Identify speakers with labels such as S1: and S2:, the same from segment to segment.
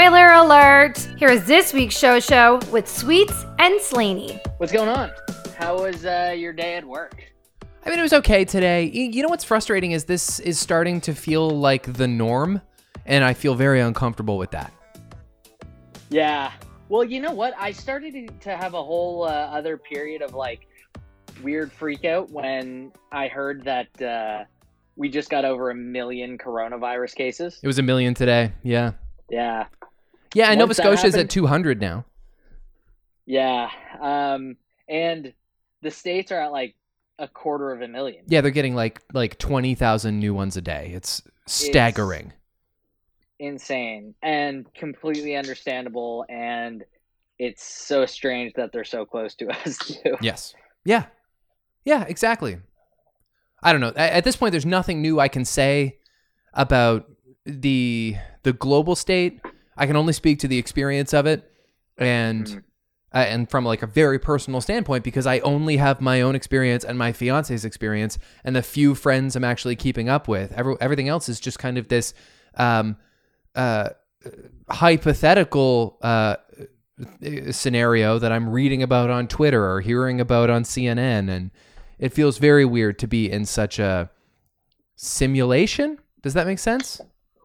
S1: Spoiler alert! Here is this week's show show with Sweets and Slaney.
S2: What's going on? How was uh, your day at work?
S3: I mean, it was okay today. You know what's frustrating is this is starting to feel like the norm, and I feel very uncomfortable with that.
S2: Yeah. Well, you know what? I started to- to have a whole uh, other period of like weird freak out when I heard that uh, we just got over a million coronavirus cases.
S3: It was a million today. Yeah.
S2: Yeah.
S3: Yeah, and Nova Scotia is at 200 now.
S2: Yeah. Um, and the states are at like a quarter of a million.
S3: Yeah, they're getting like like 20,000 new ones a day. It's staggering.
S2: Insane and completely understandable. And it's so strange that they're so close to us, too.
S3: Yes. Yeah. Yeah, exactly. I don't know. At this point there's nothing new I can say about the the global state. I can only speak to the experience of it and
S2: Mhm.
S3: uh, and from like a very personal standpoint because I only have my own experience and my fiance's experience and the few friends I'm actually keeping up with. Every, everything else is just kind of this um, uh, hypothetical uh, scenario that I'm reading about on Twitter or hearing about on CNN, and it feels very weird to be in such a simulation. Does that make sense?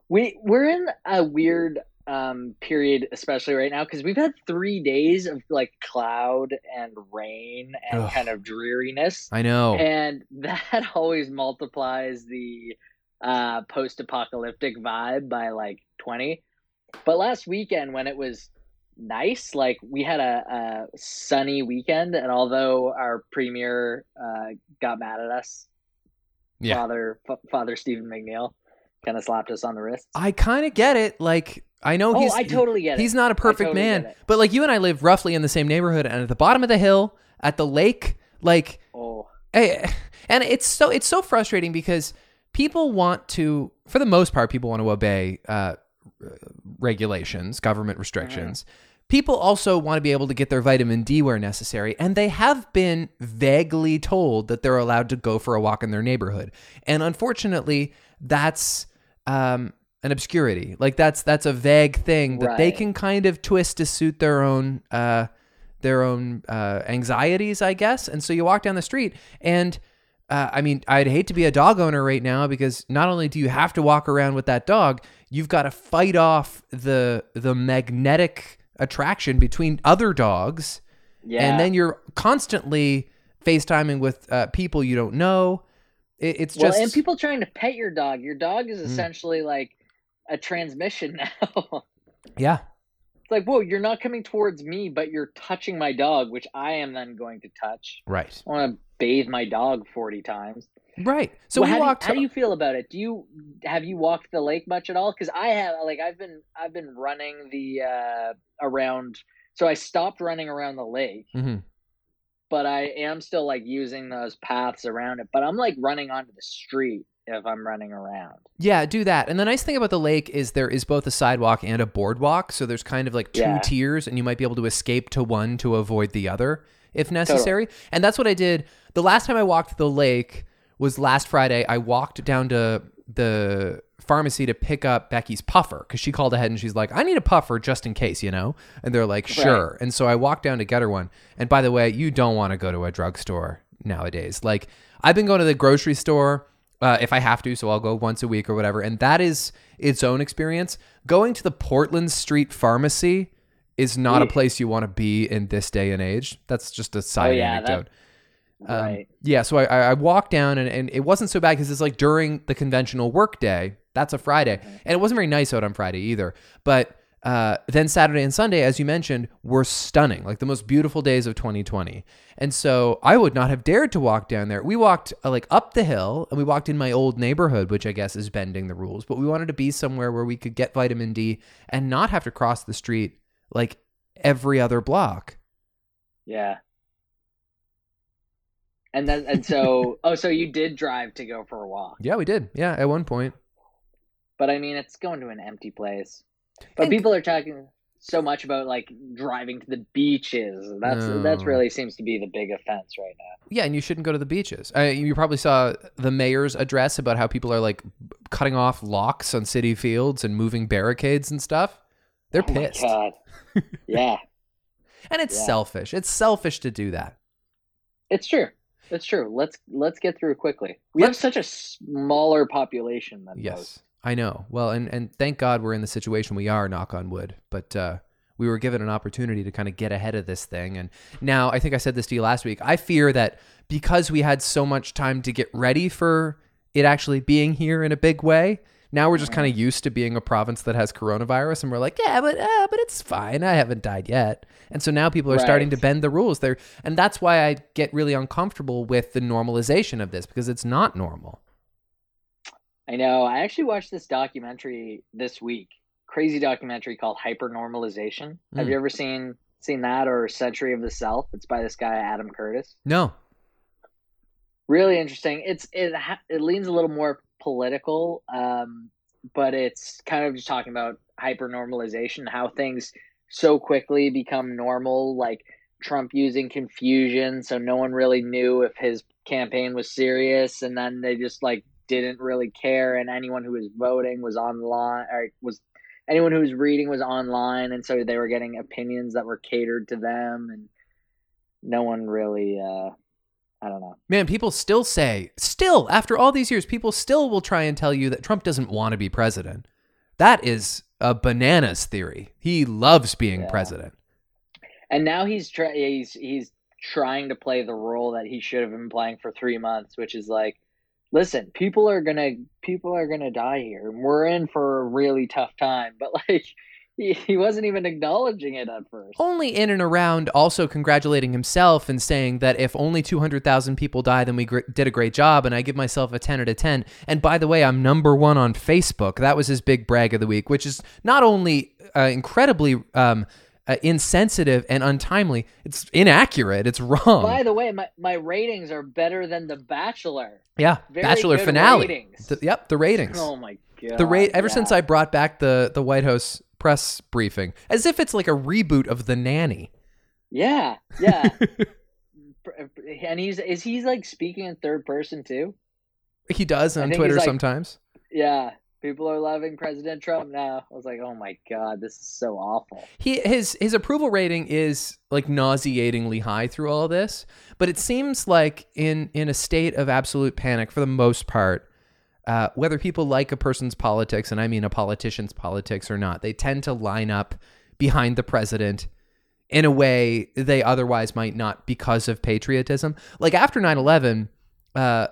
S2: We we're in a weird um period, especially right now, because we've had three days of like cloud and rain and
S3: Ugh.
S2: kind of dreariness,
S3: I know.
S2: and that always multiplies the uh post-apocalyptic vibe by like twenty. But last weekend, when it was nice, like we had a, a sunny weekend, and although our premier uh, got mad at us,
S3: Yeah.
S2: Father F- Father Stephen McNeil kind of slapped us on the wrist.
S3: I kind of get it. Like I know
S2: Oh,
S3: he's
S2: I totally get it.
S3: he's not a perfect
S2: totally
S3: man, but like you and I live roughly in the same neighborhood, and at the bottom of the hill, at the lake, like
S2: Oh,
S3: Eh, and it's so it's so frustrating because people want to for the most part people want to obey uh, regulations government restrictions. People also want to be able to get their vitamin d where necessary and they have been vaguely told that they're allowed to go for a walk in their neighborhood. And unfortunately that's um, an obscurity like that's that's a vague thing that they can kind of twist to suit their own uh, their own uh, anxieties, I guess. And so you walk down the street, and uh, I mean, I'd hate to be a dog owner right now because not only do you have to walk around with that dog, you've got to fight off the the magnetic attraction between other dogs,
S2: yeah.
S3: and then you're constantly FaceTiming with uh, people you don't know. It, it's
S2: well,
S3: just
S2: and people trying to pet your dog. Your dog is
S3: Mm.
S2: essentially like a transmission now.
S3: yeah,
S2: it's like, whoa, you're not coming towards me, but you're touching my dog, which I am then going to touch.
S3: right,
S2: I want to bathe my dog forty times.
S3: right. So
S2: Well,
S3: we
S2: how, do you- how do you feel about it? Do you have you walked the lake much at all? Because I have. Like I've been I've been running the uh around. So I stopped running around the lake.
S3: Mhm.
S2: but I am still like using those paths around it. But I'm like running onto the street if I'm running around.
S3: Yeah, do that. And the nice thing about the lake is there is both a sidewalk and a boardwalk, so there's kind of like two
S2: Yeah.
S3: tiers, and you might be able to escape to one to avoid the other if necessary. And that's what I did. The last time I walked the lake was last Friday. I walked down to the pharmacy to pick up Becky's puffer because she called ahead and she's like, I need a puffer just in case, you know? And they're like, sure. And so I walked down to get her one. And by the way, you don't want to go to a drugstore nowadays. Like, I've been going to the grocery store uh, if I have to, so I'll go once a week or whatever. And that is its own experience. Going to the Portland Street Pharmacy is not a place you want to be in this day and age. That's just a side
S2: Oh, yeah, that-
S3: anecdote. Um,
S2: right.
S3: Yeah, so I, I I walked down and, and it wasn't so bad because it's like during the conventional work day. That's a Friday. And it wasn't very nice out on Friday either. But uh, then Saturday and Sunday, as you mentioned, were stunning, like the most beautiful days of 2020. And so I would not have dared to walk down there. We walked uh, like up the hill and we walked in my old neighborhood, which I guess is bending the rules. But we wanted to be somewhere where we could get vitamin D and not have to cross the street like every other block.
S2: Yeah. And then and so oh so you did drive to go for a walk.
S3: Yeah, we did. Yeah, at one point.
S2: But I mean it's going to an empty place. But
S3: And-
S2: people are talking so much about like driving to the beaches. That's that's really seems to be the big offense right now.
S3: Yeah, and you shouldn't go to the beaches. Uh, you probably saw the mayor's address about how people are like cutting off locks on city fields and moving barricades and stuff. They're
S2: Oh my
S3: pissed.
S2: God. yeah,
S3: And it's
S2: Yeah.
S3: selfish. It's selfish to do that.
S2: it's true. It's true. Let's let's get through quickly. We have
S3: Let's-
S2: such a smaller population than
S3: Yes.
S2: most.
S3: I know. Well, and and thank God we're in the situation we are, knock on wood. But uh we were given an opportunity to kind of get ahead of this thing. And now I think I said this to you last week. I fear that because we had so much time to get ready for it actually being here in a big way, now we're just kind of used to being a province that has coronavirus and we're like, yeah, but uh, but it's fine. I haven't died yet. And so now people are starting to bend the rules there. And that's why I get really uncomfortable with the normalization of this because it's not normal.
S2: I know. I actually watched this documentary this week. Crazy documentary called Hypernormalization. Have
S3: Mm.
S2: you ever seen seen that or Century of the Self? It's by this guy Adam Curtis.
S3: No.
S2: Really interesting. It's it it leans a little more political, um, but it's kind of just talking about hypernormalization, how things so quickly become normal, like Trump using confusion, so no one really knew if his campaign was serious, and then they just like didn't really care, and anyone who was voting was online or was anyone who was reading was online, and so they were getting opinions that were catered to them, and no one really, uh, I don't know.
S3: Man, people still say, still, after all these years, people still will try and tell you that Trump doesn't want to be president. That is a bananas theory. He loves being
S2: Yeah.
S3: president.
S2: and now he's try- he's he's trying to play the role that he should have been playing for three months, which is like, listen, people are gonna people are gonna die here, and we're in for a really tough time. But like, he, he wasn't even acknowledging it at first.
S3: Only in and around also congratulating himself and saying that if only 200,000 people die, then we gr- did a great job. And I give myself a 10 out of 10. And by the way, I'm number one on Facebook. That was his big brag of the week, which is not only uh, incredibly um, uh, insensitive and untimely, it's inaccurate. It's wrong.
S2: By the way, my, my ratings are better than The Bachelor.
S3: yeah.
S2: Very
S3: Bachelor finale.
S2: ratings.
S3: The- yep. The ratings.
S2: Oh my god!
S3: the rate ever
S2: yeah.
S3: since I brought back the the White House press briefing, as if it's like a reboot of the nanny.
S2: yeah yeah, and he's is he's like speaking in third person too.
S3: he does on Twitter
S2: like-
S3: sometimes.
S2: Yeah, people are loving President Trump now. I was like, oh my god, this is so awful.
S3: He his his approval rating is like nauseatingly high through all this, but it seems like in in a state of absolute panic for the most part. Uh, whether people like a person's politics, and I mean a politician's politics or not, they tend to line up behind the president in a way they otherwise might not because of patriotism. Like after 9 11, uh,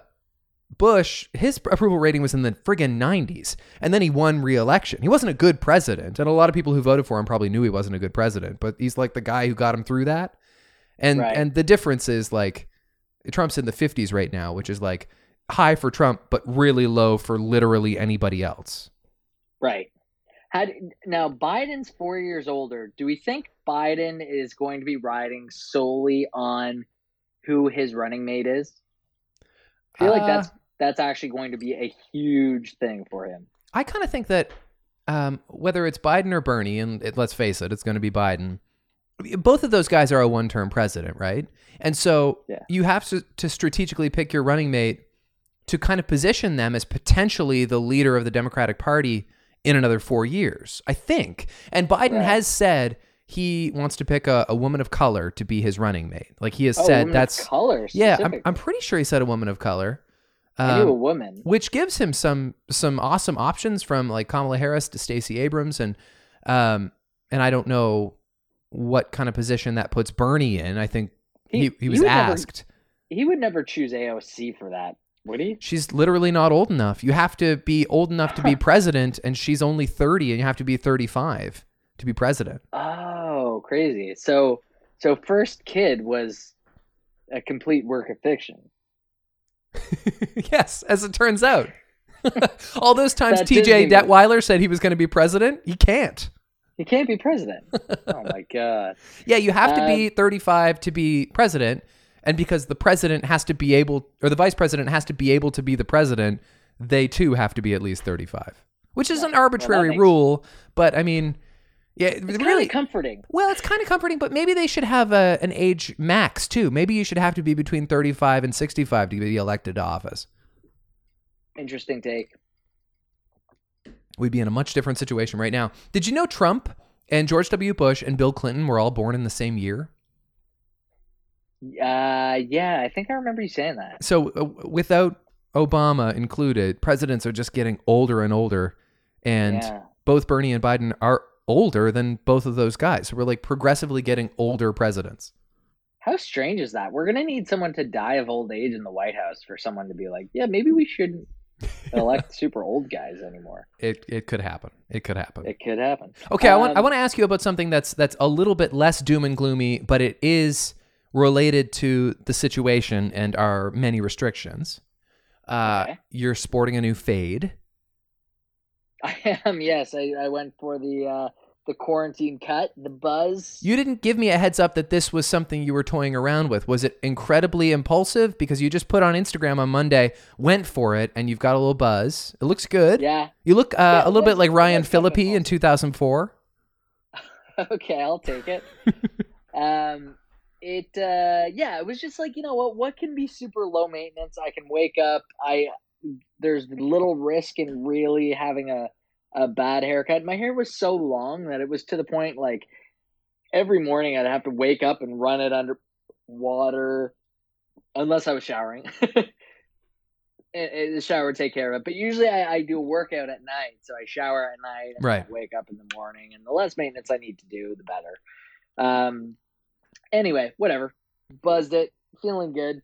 S3: Bush, his approval rating was in the friggin' 90s, and then he won re election. He wasn't a good president, and a lot of people who voted for him probably knew he wasn't a good president, but he's like the guy who got him through that. And,
S2: Right.
S3: and the difference is like Trump's in the 50s right now, which is like high for Trump, but really low for literally anybody else.
S2: Right. Had now Biden's four years older. Do we think Biden is going to be riding solely on who his running mate is? I feel like
S3: Uh,
S2: that's that's actually going to be a huge thing for him.
S3: I kind of think that um, whether it's Biden or Bernie, and it, let's face it, it's going to be Biden. Both of those guys are a one-term president, right? And so
S2: Yeah.
S3: you have to, to strategically pick your running mate to kind of position them as potentially the leader of the Democratic Party in another four years, I think. And Biden
S2: Right.
S3: has said he wants to pick a, a woman of color to be his running mate. Like he has
S2: Oh,
S3: said,
S2: woman of
S3: that's
S2: color.
S3: yeah. I'm. I'm pretty sure he said a woman of color.
S2: I knew a
S3: Um,
S2: woman.
S3: which gives him some some awesome options from like Kamala Harris to Stacey Abrams and um and I don't know what kind of position that puts Bernie in. I think he, he,
S2: he
S3: was
S2: never-
S3: asked.
S2: He would never choose AOC for that, would he?
S3: She's literally not old enough. You have to be old enough to be president and she's only 30 and you have to be 35 to be president.
S2: Oh, crazy. So so first kid was a complete work of fiction.
S3: yes, as it turns out. All those times
S2: That
S3: TJ Detweiler said he was going to be president, he can't.
S2: He can't be president. oh my god.
S3: Yeah, you have to
S2: Uh,
S3: be 35 to be president. And because the president has to be able, or the vice president has to be able to be the president, they too have to be at least 35, which is an arbitrary
S2: makes-
S3: rule. But I mean, yeah,
S2: It's
S3: really.
S2: comforting.
S3: well, it's kind of comforting, but maybe they should have a, an age max too. Maybe you should have to be between 35 and 65 to be elected to office.
S2: Interesting take.
S3: We'd be in a much different situation right now. Did you know Trump And George W. Bush and Bill Clinton were all born in the same year.
S2: Uh, yeah, I think I remember you saying that.
S3: So uh, without Obama included, presidents are just getting older and older, and
S2: Yeah.
S3: both Bernie and Biden are older than both of those guys. So we're like progressively getting older presidents.
S2: How strange is that? We're gonna need someone to die of old age in the White House for someone to be like, yeah, maybe we shouldn't elect super old guys anymore.
S3: It it could happen. It could happen.
S2: It could happen.
S3: Okay, I want I
S2: Um,
S3: want to ask you about something that's that's a little bit less doom and gloomy, but it is related to the situation and our many restrictions. Uh,
S2: Okay.
S3: You're sporting a new fade.
S2: I am. Yes, I, I went for the uh, the quarantine cut, the buzz.
S3: You didn't give me a heads up that this was something you were toying around with. Was it incredibly impulsive because you just put on Instagram on Monday, went for it, and you've got a little buzz? It looks good.
S2: yeah.
S3: You look uh,
S2: Yeah,
S3: a little
S2: it
S3: bit like Ryan
S2: was kind of
S3: Phillippe in 2004.
S2: okay, I'll take it. um, it uh, yeah, it was just like you know what? What can be super low maintenance? I can wake up. I there's little risk in really having a a bad haircut. My hair was so long that it was to the point like every morning I'd have to wake up and run it under water, unless I was showering. The shower would take care of it, but usually I, I do a workout at night, so I shower at night and
S3: Right.
S2: I wake up in the morning. And the less maintenance I need to do, the better. Um, anyway, whatever. Buzzed it, feeling good,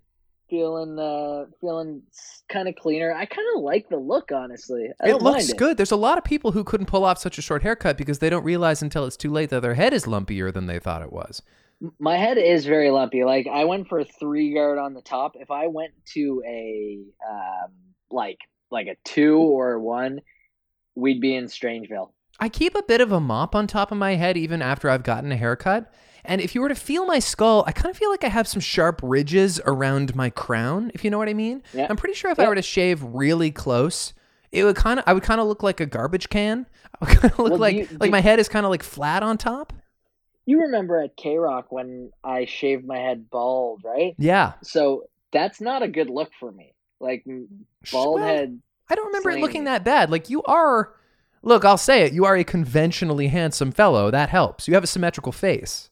S2: feeling uh, feeling kind of cleaner. I kind of like the look, honestly. I
S3: It looks good. There's a lot of people who couldn't pull off such a short haircut because they don't realize until it's too late that their head is lumpier than they thought it was.
S2: My head is very lumpy. Like I went for a three guard on the top. If I went to a um, like like a two or one, we'd be in Strangeville.
S3: I keep a bit of a mop on top of my head even after I've gotten a haircut. And if you were to feel my skull, I kind of feel like I have some sharp ridges around my crown, if you know what I mean.
S2: Yeah.
S3: I'm pretty sure if I were to shave really close, it would kind of I would kind of look like a garbage can. I would kind of look
S2: Well,
S3: like
S2: you-
S3: like
S2: do-
S3: my head is kind of like flat on top.
S2: You remember at K Rock when I shaved my head bald, right?
S3: Yeah.
S2: So that's not a good look for me. Like bald
S3: Well,
S2: head.
S3: I don't remember it looking that bad. Like you are Look, I'll say it. You are a conventionally handsome fellow. That helps. You have a symmetrical face.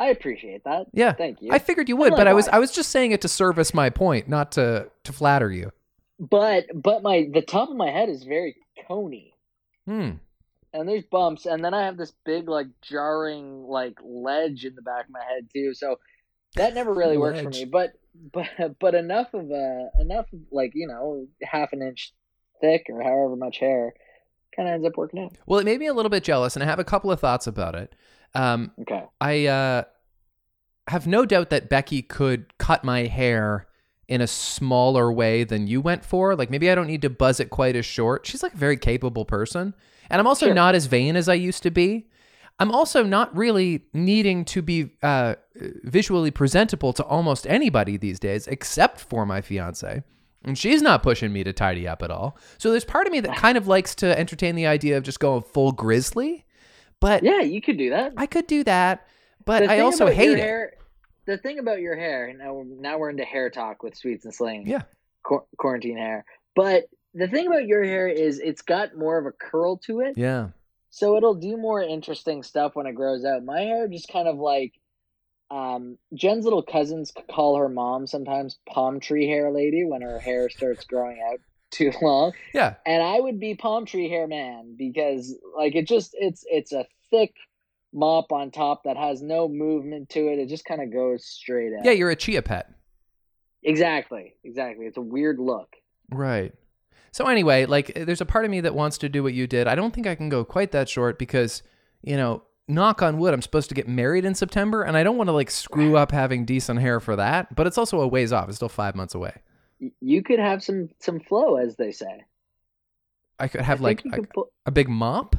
S2: I appreciate that.
S3: Yeah.
S2: Thank you.
S3: I figured you would, but I was I was just saying it to service my point, not to to flatter you.
S2: but but my the top of my head is very coney.
S3: Hmm.
S2: and there's bumps and then i have this big like jarring like ledge in the back of my head too so that never really works for me but but but enough of a enough of, like you know half an inch thick or however much hair kind of ends up working out
S3: Well, it made me a little bit jealous, and I have a couple of thoughts about it. Um,
S2: okay
S3: I uh, have no doubt that Becky could cut my hair in a smaller way than you went for. Like maybe I don't need to buzz it quite as short. She's like a very capable person. And I'm also
S2: Sure.
S3: not as vain as I used to be. I'm also not really needing to be uh, visually presentable to almost anybody these days, except for my fiance. And she's not pushing me to tidy up at all. So there's part of me that kind of likes to entertain the idea of just going full grizzly. But
S2: yeah you could do that
S3: I could do that. But I also hate it.
S2: hair, the thing about your hair now now we're into hair talk with sweets and sling
S3: Yeah.
S2: Qu- quarantine hair but the thing about your hair is it's got more of a curl to it
S3: Yeah.
S2: So it'll do more interesting stuff when it grows out. My hair just kind of like um Jen's little cousins call her mom sometimes palm tree hair lady when her hair starts growing out too long.
S3: Yeah.
S2: And I would be palm tree hair man because like it just it's it's a thick mop on top that has no movement to it. It just kind of goes straight out.
S3: Yeah, you're a chia pet.
S2: Exactly. Exactly. It's a weird look.
S3: Right. So anyway, like there's a part of me that wants to do what you did. I don't think I can go quite that short because, you know, knock on wood, I'm supposed to get married in September and I don't want to like screw up having decent hair for that, but it's also a ways off. It's still 5 months away.
S2: You could have some some flow as they say.
S3: I could
S2: I
S3: have like a,
S2: pull,
S3: a big mop.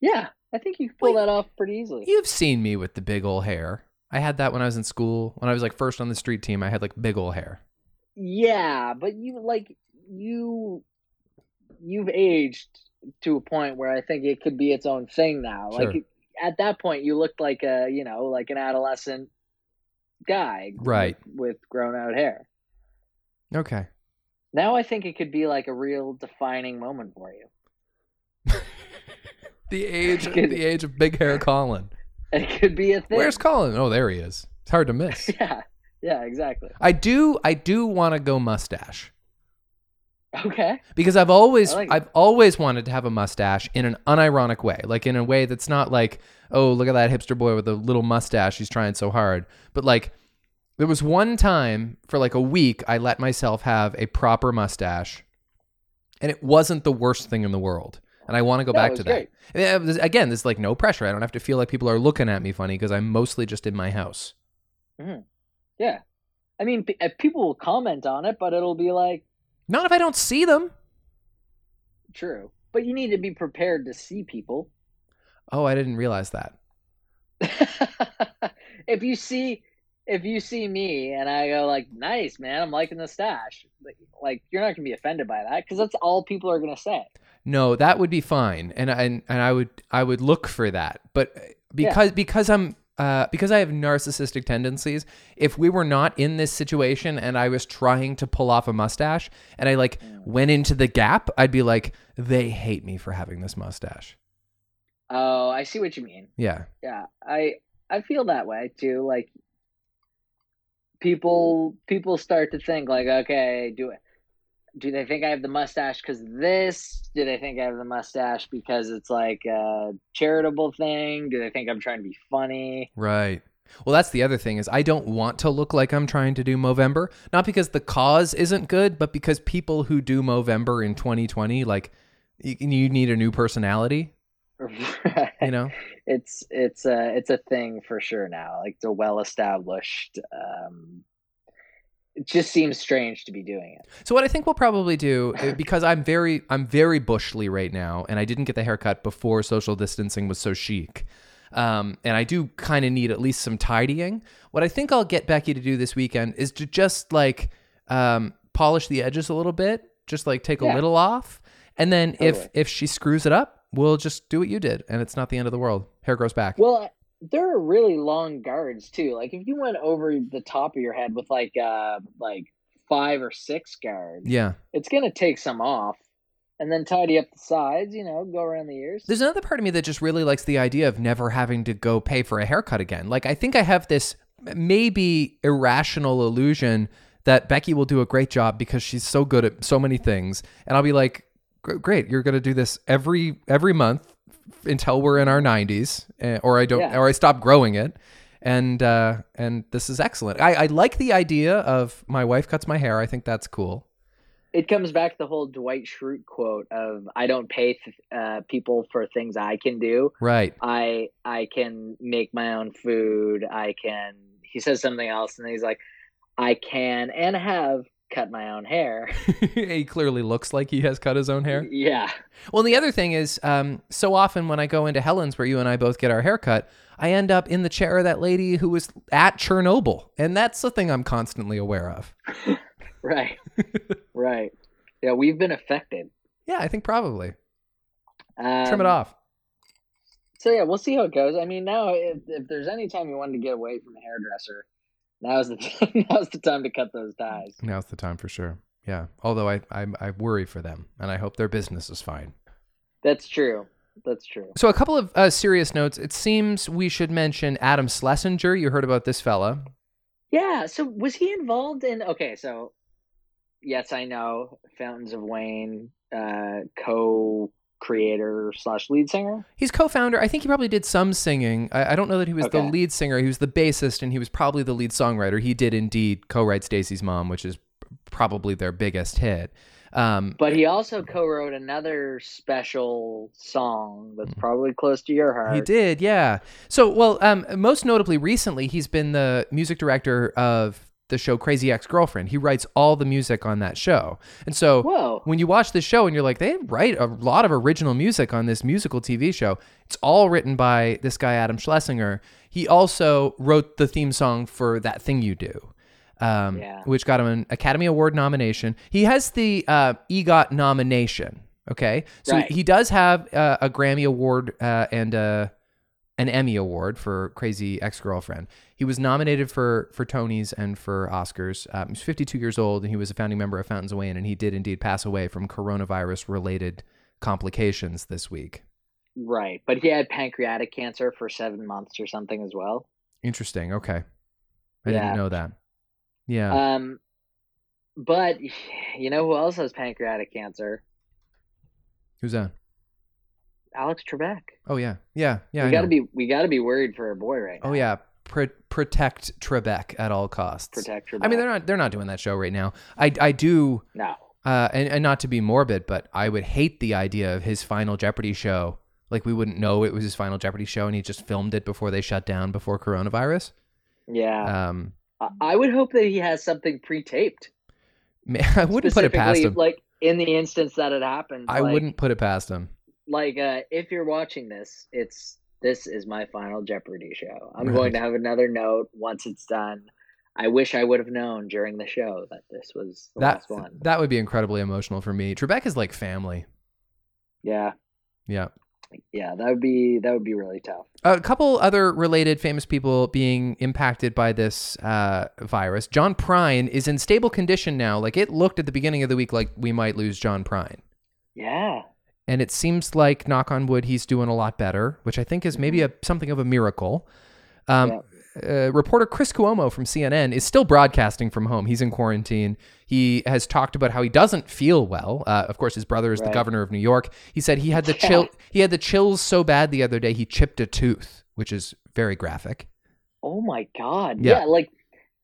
S2: Yeah, I think you could pull
S3: Well,
S2: that off pretty easily.
S3: You've seen me with the big old hair. I had that when I was in school. When I was like first on the street team, I had like big old hair.
S2: Yeah, but you like you you've aged to a point where I think it could be its own thing now.
S3: Sure.
S2: Like at that point you looked like a, you know, like an adolescent guy
S3: Right.
S2: with, with grown out hair.
S3: Okay.
S2: Now I think it could be like a real defining moment for you.
S3: the age, the age of big hair Colin.
S2: It could be a thing.
S3: Where's Colin? Oh, there he is. It's hard to miss.
S2: Yeah, yeah, exactly.
S3: I do, I do want to go mustache
S2: Okay.
S3: because I've always,
S2: like.
S3: I've always wanted to have a mustache in an unironic way, like in a way that's not like, oh, look at that hipster boy with a little mustache. He's trying so hard, but like. There was one time for like a week I let myself have a proper mustache, and it wasn't the worst thing in the world. And I want to go
S2: No,
S3: back to that. Yeah, there's- Again, there's like no pressure. I don't have to feel like people are looking at me funny because I'm mostly just in my house.
S2: Yeah. I mean, p- uh, people will comment on it, but it'll be like,
S3: Not if I don't see them.
S2: true. But you need to be prepared to see people.
S3: Oh, I didn't realize that.
S2: if you see if you see me and I go like, "Nice, man, I'm liking the stash," like, like you're not gonna be offended by that because that's all people are gonna say.
S3: No, that would be fine, and and and I would I would look for that. But because because I'm uh, because I have narcissistic tendencies, if we were not in this situation and I was trying to pull off a mustache and I like went into the gap, I'd be like, they hate me for having this mustache.
S2: Oh, I see what you mean.
S3: Yeah.
S2: Yeah, I I feel that way too. Like people people start to think like, okay, do it. Do they think I have the mustache because this? Do they think I have the mustache because it's like a charitable thing? Do they think I'm trying to be funny?
S3: Right. Well, that's the other thing is I don't want to look like I'm trying to do Movember, not because the cause isn't good, but because people who do Movember in 2020 like you, you need a new personality, you know?
S2: it's it's a it's a thing for sure now. Like a well established. Um, it just seems strange to be doing it.
S3: So what I think we'll probably do uh, because I'm very I'm very bushly right now and I didn't get the haircut before social distancing was so chic. Um, and I do kind of need at least some tidying. What I think I'll get Becky to do this weekend is to just like um, polish the edges a little bit, just like take a little off, and then if if she screws it up, we'll just do what you did, and it's not the end of the world. Hair grows back.
S2: Well, there are really long guards too. Like if you went over the top of your head with like uh like five or six guards,
S3: yeah.
S2: it's gonna take some off, and then tidy up the sides. You know, go around the ears.
S3: There's another part of me that just really likes the idea of never having to go pay for a haircut again. Like, I think I have this maybe irrational illusion that Becky will do a great job because she's so good at so many things. And I'll be like, "Gr- great, you're going to do this every every month until we're in our 90s eh, or I don't
S2: Yeah.
S3: or I stop growing it. And uh and this is excellent. I, I like the idea of my wife cuts my hair. I think that's cool.
S2: It comes back to the whole Dwight Schrute quote of "I don't pay th- uh, people for things I can do.
S3: Right.
S2: I I can make my own food. I can." He says something else, and he's like, "I can and have cut my own hair."
S3: he clearly looks like he has cut his own hair.
S2: yeah,
S3: Well, the other thing is, um, so often when I go into Helen's, where you and I both get our haircut, I end up in the chair of that lady who was at Chernobyl, and that's the thing I'm constantly aware of.
S2: right, right. Yeah, we've been affected.
S3: Yeah, I think probably
S2: Um,
S3: trim it off.
S2: So yeah, we'll see how it goes. I mean, now if, if there's any time you wanted to get away from a hairdresser, now's the now's the time to cut those ties.
S3: Now's the time for sure. Yeah. Although I, I I worry for them, and I hope their business is fine.
S2: That's true. That's true.
S3: So a couple of uh, serious notes. It seems we should mention Adam Schlesinger. You heard about this fella.
S2: Yeah. So was he involved in? Okay, so yes, I know Fountains of Wayne, uh, co-creator slash lead singer.
S3: He's co-founder. I think he probably did some singing. I, I don't know that he was the lead singer. He was the bassist, and he was probably the lead songwriter. He did indeed co-write Stacy's Mom, which is probably their biggest hit. Um,
S2: But he also co-wrote another special song that's probably close to your heart.
S3: he did, yeah. So, well, um, most notably, recently, he's been the music director of the show Crazy Ex Girlfriend. He writes all the music on that show, and so
S2: Whoa.
S3: when you watch the show and you're like, they write a lot of original music on this musical TV show. It's all written by this guy Adam Schlesinger. He also wrote the theme song for That Thing You Do, um,
S2: Yeah.
S3: which got him an Academy Award nomination. He has the uh, EGOT nomination. Okay, so
S2: Right.
S3: he does have uh, a Grammy Award uh, and uh, an Emmy Award for Crazy Ex Girlfriend. He was nominated for for Tonys and for Oscars. Um, he's 52 years old, and he was a founding member of Fountains of Wayne, and he did indeed pass away from coronavirus related complications this week.
S2: Right, but he had pancreatic cancer for seven months or something as well.
S3: Interesting. Okay, I
S2: Yeah.
S3: didn't know that. Yeah.
S2: Um, but you know who else has pancreatic cancer?
S3: Who's that?
S2: Alex Trebek.
S3: Oh yeah, yeah, yeah.
S2: we
S3: I
S2: gotta
S3: know.
S2: be we gotta be worried for our boy right now.
S3: Oh yeah, Pro- protect Trebek at all costs.
S2: protect Trebek.
S3: I mean, they're not they're not doing that show right now. I I do,
S2: no.
S3: uh, and and not to be morbid, but I would hate the idea of his final Jeopardy show. Like we wouldn't know it was his final Jeopardy show, and he just filmed it before they shut down before coronavirus.
S2: Yeah,
S3: Um,
S2: I, would hope that he has something pre-taped.
S3: I wouldn't put it past him.
S2: Like in the instance that it happened.
S3: I
S2: like,
S3: wouldn't put it past him.
S2: like uh, if you're watching this, it's this is my final Jeopardy show. I'm
S3: Right.
S2: going to have another note once it's done. I wish I would have known during the show that this was the
S3: That
S2: last one.
S3: that would be incredibly emotional for me. Trebek is like family.
S2: Yeah,
S3: Yeah.
S2: yeah, that would be that would be really tough.
S3: A couple other related famous people being impacted by this uh, virus. John Prine is in stable condition now. Like it looked at the beginning of the week like we might lose John Prine.
S2: Yeah,
S3: And it seems like, knock on wood, he's doing a lot better, which I think is maybe a something of a miracle. Um, uh, reporter Chris Cuomo from CNN is still broadcasting from home. He's in quarantine. He has talked about how he doesn't feel well. Uh, of course, his brother is the governor of New York. He said he had the
S2: Yeah.
S3: chill. He had the chills so bad the other day he chipped a tooth, which is very graphic.
S2: Oh my god.
S3: Yeah.
S2: Yeah. like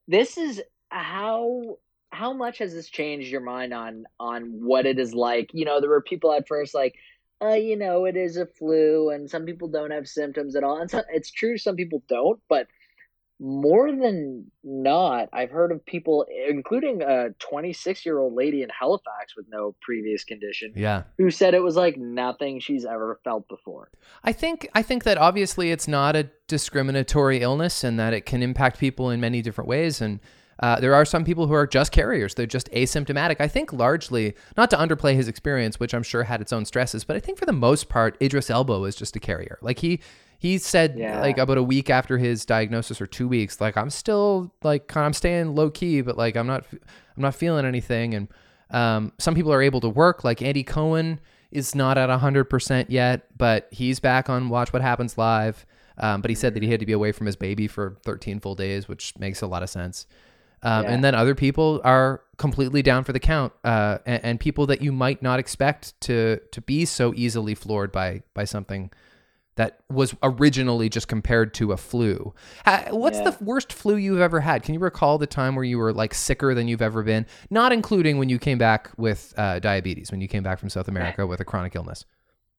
S2: this is how how much has this changed your mind on on what it is like? You know, there were people at first like, uh, you know, it is a flu and some people don't have symptoms at all. And so, it's true some people don't, but more than not, I've heard of people including a 26-year-old lady in Halifax with no previous condition
S3: Yeah.
S2: who said it was like nothing she's ever felt before.
S3: I think I think that obviously it's not a discriminatory illness and that it can impact people in many different ways and uh, there are some people who are just carriers. They're just asymptomatic. I think largely, not to underplay his experience, which I'm sure had its own stresses, but I think for the most part, Idris Elba was just a carrier. Like he he said
S2: Yeah.
S3: like about a week after his diagnosis or two weeks, like I'm still like kind of- I'm staying low key, but like I'm not I'm not feeling anything. And um, some people are able to work, like Andy Cohen is not at 100% yet, but he's back on Watch What Happens Live. Um, but he said that he had to be away from his baby for 13 full days, which makes a lot of sense. Um,
S2: Yeah.
S3: And then other people are completely down for the count, uh, and, and people that you might not expect to to be so easily floored by by something that was originally just compared to a flu. What's
S2: Yeah.
S3: the worst flu you've ever had? Can you recall the time where you were like sicker than you've ever been? Not including when you came back with uh, diabetes, when you came back from South America with a chronic illness.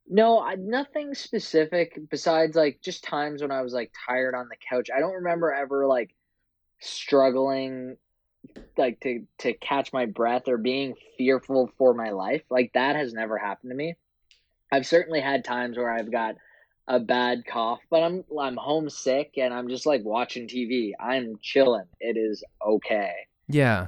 S2: No, I, nothing specific besides like just times when I was like tired on the couch. I don't remember ever like struggling like to to catch my breath or being fearful for my life. Like that has never happened to me. I've certainly had times where I've got a bad cough, but I'm I'm homesick and I'm just like watching TV. I'm chilling. It is okay.
S3: Yeah.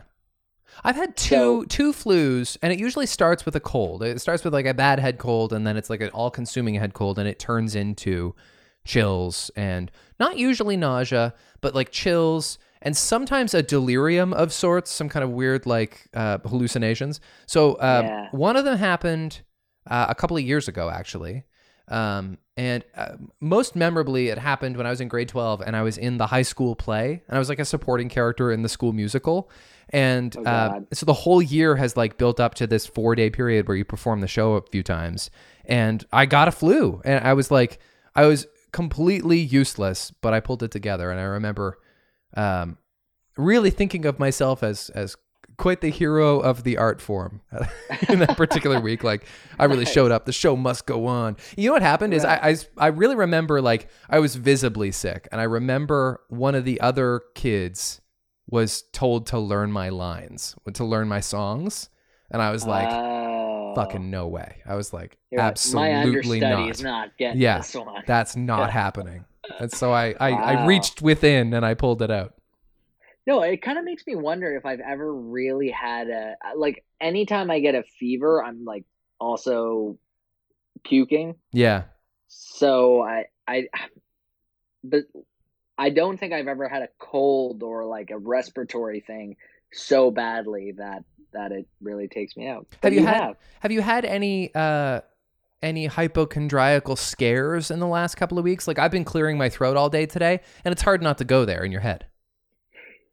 S3: I've had two
S2: So-
S3: two flus, and it usually starts with a cold. It starts with like a bad head cold, and then it's like an all-consuming head cold, and it turns into chills and not usually nausea, but like chills and sometimes a delirium of sorts, some kind of weird like uh, hallucinations. So um,
S2: Yeah.
S3: one of them happened uh, a couple of years ago, actually. Um, and uh, most memorably, it happened when I was in grade 12 and I was in the high school play and I was like a supporting character in the school musical. And
S2: Oh,
S3: uh, so the whole year has like built up to this four day period where you perform the show a few times. And I got a flu and I was like, I was completely useless, but I pulled it together. And I remember um, really thinking of myself as, as quite the hero of the art form in that particular week. Like I really showed up. The show must go on. You know what happened is I, I I really remember like I was visibly sick, and I remember one of the other kids was told to learn my lines, to learn my songs, and I was like,
S2: Oh.
S3: fucking no way. I was like,
S2: You're
S3: absolutely
S2: my understudy
S3: not.
S2: is not getting
S3: Yeah.
S2: this one.
S3: That's not happening. And so I, I, I reached within and I pulled it out.
S2: No, it kind of makes me wonder if I've ever really had a like anytime I get a fever, I'm like also puking.
S3: Yeah.
S2: So I I but I don't think I've ever had a cold or like a respiratory thing so badly that that it really takes me out. But
S3: Have you
S2: you
S3: had-
S2: have.
S3: Have you had any uh any hypochondriacal scares in the last couple of weeks? Like I've been clearing my throat all day today, and it's hard not to go there in your head.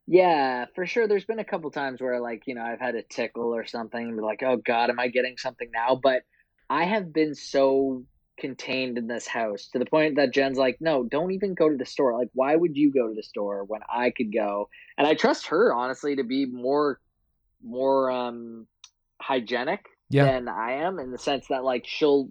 S2: Yeah, for sure. There's been a couple times where, like, you know, I've had a tickle or something, and be like, oh God, am I getting something now? But I have been so contained in this house to the point that Jen's like, no, don't even go to the store. Like, why would you go to the store when I could go? And I trust her, honestly, to be more, more, um, hygienic
S3: Yeah.
S2: than I am in the sense that, like, she'll,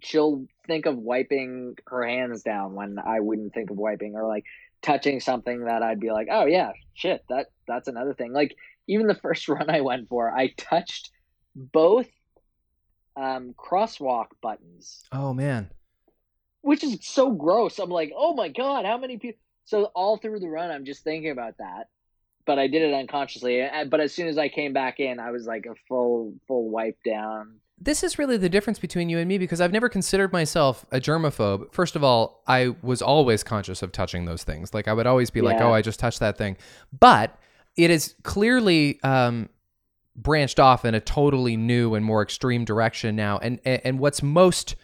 S2: she'll think of wiping her hands down when I wouldn't think of wiping or like touching something that I'd be like, oh yeah, shit, that that's another thing. Like even the first run I went for, I touched both um, crosswalk buttons,
S3: Oh man.
S2: which is so gross. I'm like, oh my god, how many people? So all through the run, I'm just thinking about that. But I did it unconsciously. Uh, But as soon as I came back in, I was like a full full wipe down.
S3: This is really the difference between you and me because I've never considered myself a germaphobe. First of all, I was always conscious of touching those things. Like I would always be like, "Oh, I just touched that thing," but it is clearly um, branched off in a totally new and more extreme direction now. And and, and what's most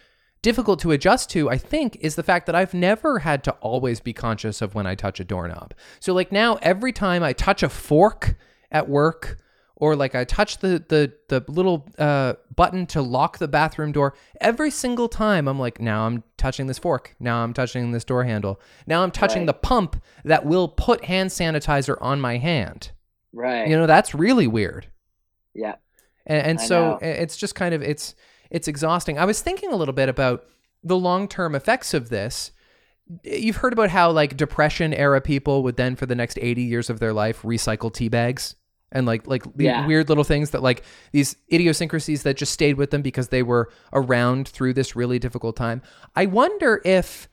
S3: difficult to adjust to, I think, is the fact that I've never had to always be conscious of when I touch a doorknob. So like now, every time I touch a fork at work, or like I touch the the the little uh, button to lock the bathroom door, every single time I'm like, now I'm touching this fork, now I'm touching this door handle, now I'm touching
S2: Right.
S3: the pump that will put hand sanitizer on my hand.
S2: Right.
S3: You know, that's really weird
S2: yeah.
S3: and, and so
S2: know.
S3: it's just kind of it's it's exhausting i was thinking a little bit about the long-term effects of this you've heard about how like depression era people would then for the next 80 years of their life recycle tea bags and like like the
S2: Yeah.
S3: weird little things that like these idiosyncrasies that just stayed with them because they were around through this really difficult time i wonder if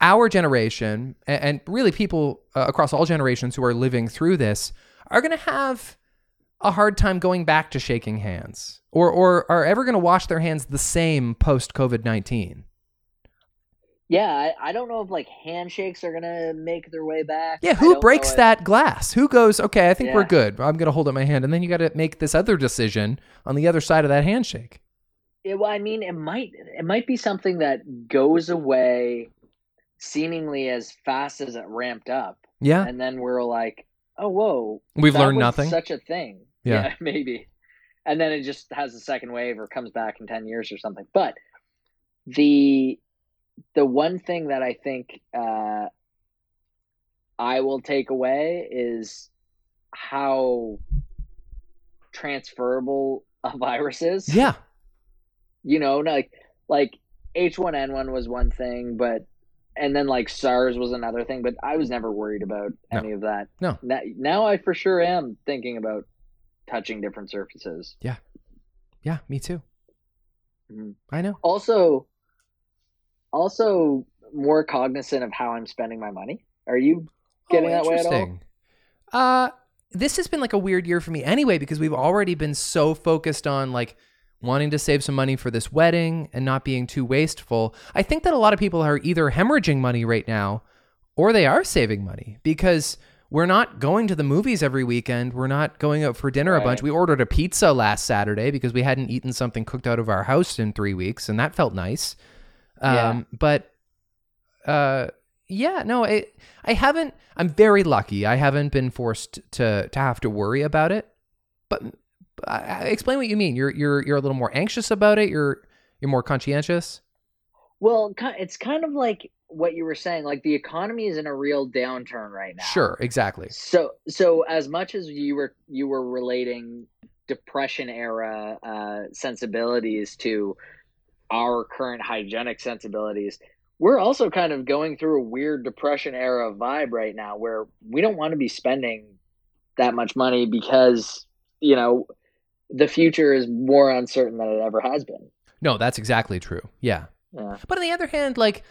S3: our generation a- and really people uh, across all generations who are living through this are going to have a hard time going back to shaking hands or or are ever going to wash their hands the same post COVID-19.
S2: Yeah, I, I don't know if like handshakes are gonna make their way back.
S3: Yeah, who breaks that glass? Who goes, "Okay, I think we're good. I'm going to hold up my hand." And then you got to make this other decision on the other side of that handshake.
S2: Yeah, well, I mean, it might it might be something that goes away seemingly as fast as it ramped up,
S3: Yeah.
S2: and then we're like, oh, whoa,
S3: We've learned nothing.
S2: Such a thing.
S3: Yeah.
S2: maybe. And then it just has a second wave or comes back in ten years or something. But the the one thing that I think uh, I will take away is how transferable a virus is
S3: yeah.
S2: you know like like h1n1 was one thing but and then like sars was another thing but i was never worried about
S3: No.
S2: any of that
S3: No.
S2: now, now i for sure am thinking about touching different surfaces
S3: Yeah, Yeah, me too.
S2: Mhm.
S3: I know.
S2: also also more cognizant of how i'm spending my money are you getting that way at all
S3: Oh. Uh this has been like a weird year for me anyway because we've already been so focused on like wanting to save some money for this wedding and not being too wasteful. I think that a lot of people are either hemorrhaging money right now or they are saving money because we're not going to the movies every weekend. We're not going out for dinner a bunch. We ordered a pizza last Saturday because we hadn't eaten something cooked out of our house in 3 weeks and that felt nice.
S2: Yeah.
S3: Um but uh yeah, no, I I haven't. I'm very lucky. I haven't been forced to to have to worry about it. But uh, explain what you mean. You're you're you're a little more anxious about it. You're you're more conscientious.
S2: well it's kind of like what you were saying like the economy is in a real downturn right now
S3: Sure, exactly.
S2: So so as much as you were you were relating depression era uh, sensibilities to our current hygienic sensibilities, we're also kind of going through a weird depression era vibe right now where we don't want to be spending that much money because you know the future is more uncertain than it ever has been.
S3: No, that's exactly true. Yeah.
S2: Yeah.
S3: But on the other hand, like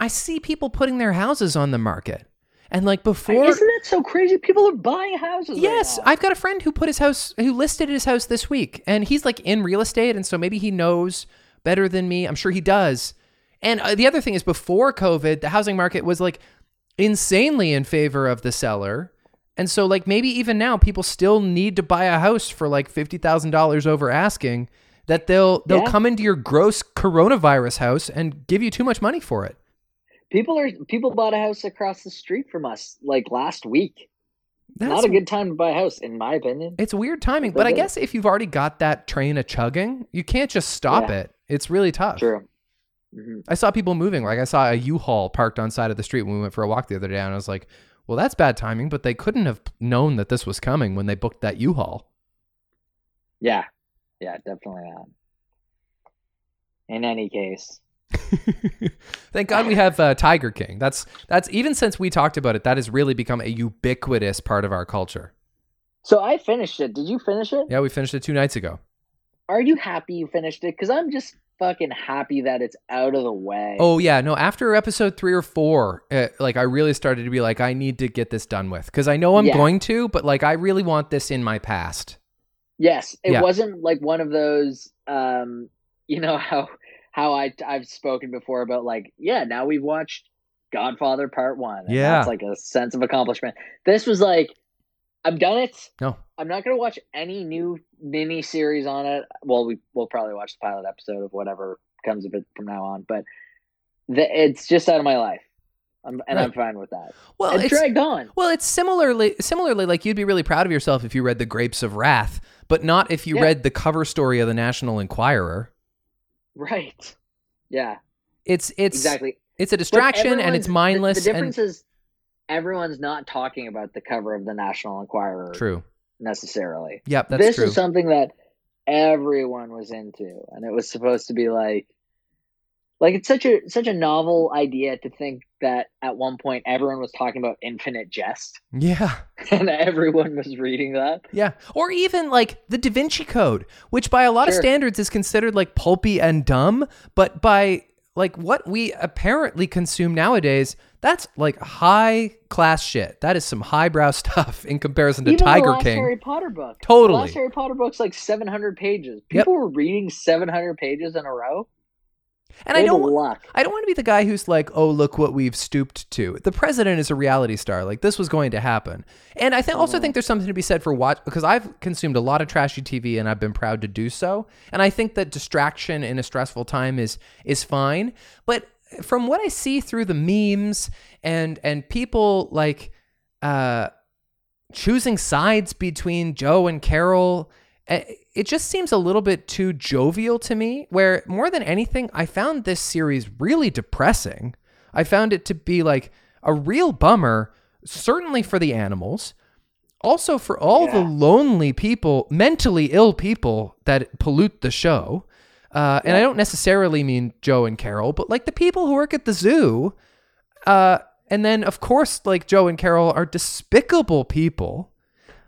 S3: I see people putting their houses on the market. And like before
S2: Isn't that so crazy? People are buying houses. right
S3: Yes,
S2: now.
S3: I've got a friend who put his house, who listed his house this week, and he's like in real estate, and so maybe he knows better than me. I'm sure he does. And uh, the other thing is, before COVID, the housing market was like insanely in favor of the seller, and so like maybe even now, people still need to buy a house for like fifty thousand dollars over asking that they'll they'll
S2: Yeah.
S3: come into your gross coronavirus house and give you too much money for it.
S2: People are people bought a house across the street from us like last week.
S3: That's
S2: Not a good time to buy a house, in my opinion.
S3: It's weird timing, but I guess if you've already got that train a chugging, you can't just stop
S2: Yeah.
S3: it. It's really tough.
S2: True. hmm
S3: I saw people moving. Like I saw a U-Haul parked on side of the street when we went for a walk the other day, and I was like, "Well, that's bad timing." But they couldn't have known that this was coming when they booked that U-Haul.
S2: Yeah. Yeah, definitely not. In any case.
S3: Thank God we have uh, Tiger King. That's that's even since we talked about it, that has really become a ubiquitous part of our culture.
S2: So I finished it. Did you finish it?
S3: Yeah, we finished it two nights ago.
S2: Are you happy you finished it? Because I'm just fucking happy that it's out of the way.
S3: Oh yeah, no. After episode three or four, uh, like I really started to be like, I need to get this done with because I know I'm
S2: Yeah.
S3: going to, but like I really want this in my past.
S2: Yes, it
S3: Yeah.
S2: wasn't like one of those. Um, you know how how I I've spoken before about like yeah now we've watched Godfather Part One.
S3: Yeah.
S2: it's like a sense of accomplishment. This was like I've done it.
S3: No,
S2: I'm not gonna watch any new mini series on it. Well, we will probably watch the pilot episode of whatever comes of it from now on, but the, it's just out of my life. I'm, and I'm fine with that.
S3: well,
S2: it
S3: it's
S2: dragged on.
S3: well, it's similarly similarly like you'd be really proud of yourself if you read The Grapes of Wrath, but not if you
S2: Yeah.
S3: read the cover story of the National Enquirer.
S2: Right. Yeah.
S3: It's it's
S2: exactly.
S3: it's a distraction and it's
S2: everyone's- the-
S3: mindless
S2: The, difference
S3: and
S2: is everyone's not talking about the cover of the National Enquirer
S3: true.
S2: necessarily.
S3: Yep, that's
S2: this
S3: true.
S2: is something that everyone was into, and it was supposed to be like, like it's such a such a novel idea to think that at one point everyone was talking about infinite jest,
S3: yeah.
S2: and everyone was reading that.
S3: Yeah. Or even like the Da Vinci Code, which by a lot of standards is considered like pulpy and dumb, but by like what we apparently consume nowadays, that's like high class shit. That is some highbrow stuff in comparison to
S2: Even
S3: Tiger
S2: the last
S3: King.
S2: Harry Potter book,
S3: Totally.
S2: The last Harry Potter book's like seven hundred pages.
S3: Yep.
S2: People were reading seven hundred pages in a row.
S3: And I don't
S2: luck.
S3: I don't want to be the guy who's like, "Oh, look what we've stooped to." The president is a reality star. Like this was going to happen. And I think also think there's something to be said for watch because I've consumed a lot of trashy TV and I've been proud to do so. And I think that distraction in a stressful time is is fine. But from what I see through the memes and and people like uh choosing sides between Joe and Carole, eh, it just seems a little bit too jovial to me. Where more than anything, I found this series really depressing. I found it to be like a real bummer, certainly for the animals, also for all the lonely people, mentally ill people that pollute the show. Uh, and I don't necessarily mean Joe and Carole, but like the people who work at the zoo. Uh, and then, of course, like Joe and Carole are despicable people.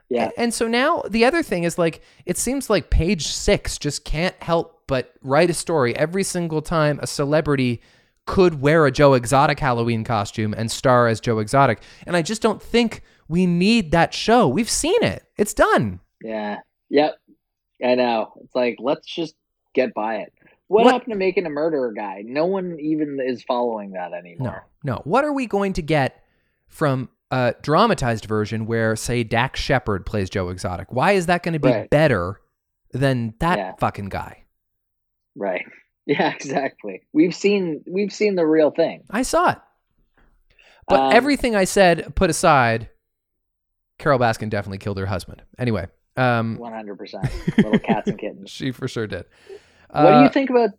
S2: Yeah.
S3: And so now the other thing is like it seems like page 6 just can't help but write a story every single time a celebrity could wear a Joe Exotic Halloween costume and star as Joe Exotic. And I just don't think we need that show. We've seen it. It's done.
S2: Yeah. Yep. I know. It's like let's just get by it. What,
S3: What-
S2: happened to making a murderer guy? No one even is following that anymore.
S3: No. No. What are we going to get from a dramatized version where say Dax Shepard plays Joe Exotic? Why is that going to be
S2: Right.
S3: better than that
S2: Yeah.
S3: fucking guy?
S2: Right. Yeah, exactly. We've seen we've seen the real thing.
S3: I saw it. But
S2: Um,
S3: everything I said put aside, Carole Baskin definitely killed her husband. Anyway, um,
S2: One hundred percent. Little cats and kittens.
S3: she for sure did.
S2: What do
S3: Uh,
S2: you think about?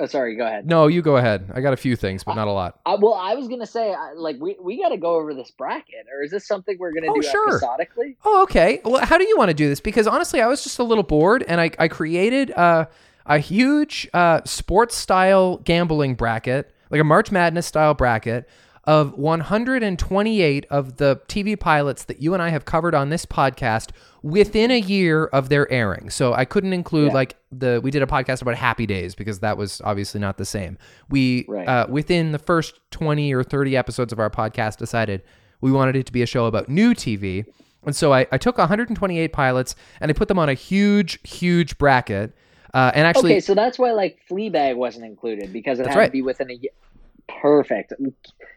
S2: Oh, sorry. Go ahead.
S3: No, you go ahead. I got a few things, but not a lot.
S2: Uh, well, I was gonna say, I- like, we we got to go over this bracket, or is this something we're gonna
S3: Oh,
S2: do
S3: sure.
S2: episodically?
S3: Oh, okay. Well, how do you want to do this? Because honestly, I was just a little bored, and I I created uh, a huge uh, sports style gambling bracket, like a March Madness style bracket of 128 of the TV pilots that you and I have covered on this podcast within a year of their airing. So I couldn't include
S2: Yeah.
S3: like the we did a podcast about Happy Days because that was obviously not the same. We
S2: Right.
S3: uh, within the first 20 or 30 episodes of our podcast decided we wanted it to be a show about new TV. And so I, I took 128 pilots and I put them on a huge, huge bracket. Uh, and actually,
S2: okay, so that's why like Fleabag wasn't included because it had
S3: right.
S2: to be within a year. Perfect.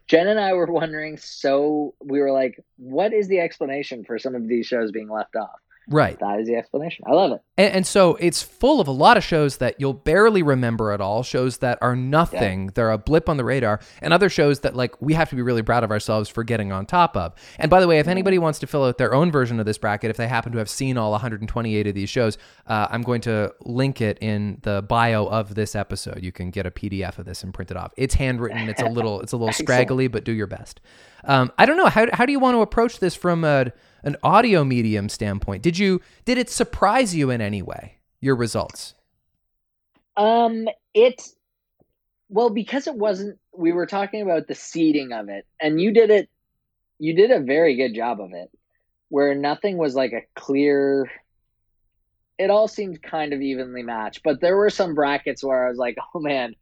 S2: Jen and I were wondering, so we were like, what is the explanation for some of these shows being left off?
S3: Right.
S2: That is the explanation. I love it.
S3: And, and, so it's full of a lot of shows that you'll barely remember at all, shows that are nothing. Yeah. They're a blip on the radar, and other shows that like we have to be really proud of ourselves for getting on top of. And by the way, if anybody wants to fill out their own version of this bracket, if they happen to have seen all 128 of these shows, uh, I'm going to link it in the bio of this episode. You can get a PDF of this and print it off. It's handwritten. It's a little it's a little scraggly, but do your best. Um, I don't know how how do you want to approach this from a an audio medium standpoint, did you did it surprise you in any way? Your results?
S2: Um, it well because it wasn't. We were talking about the seeding of it, and you did it. You did a very good job of it, where nothing was like a clear. It all seemed kind of evenly matched, but there were some brackets where I was like, "Oh man,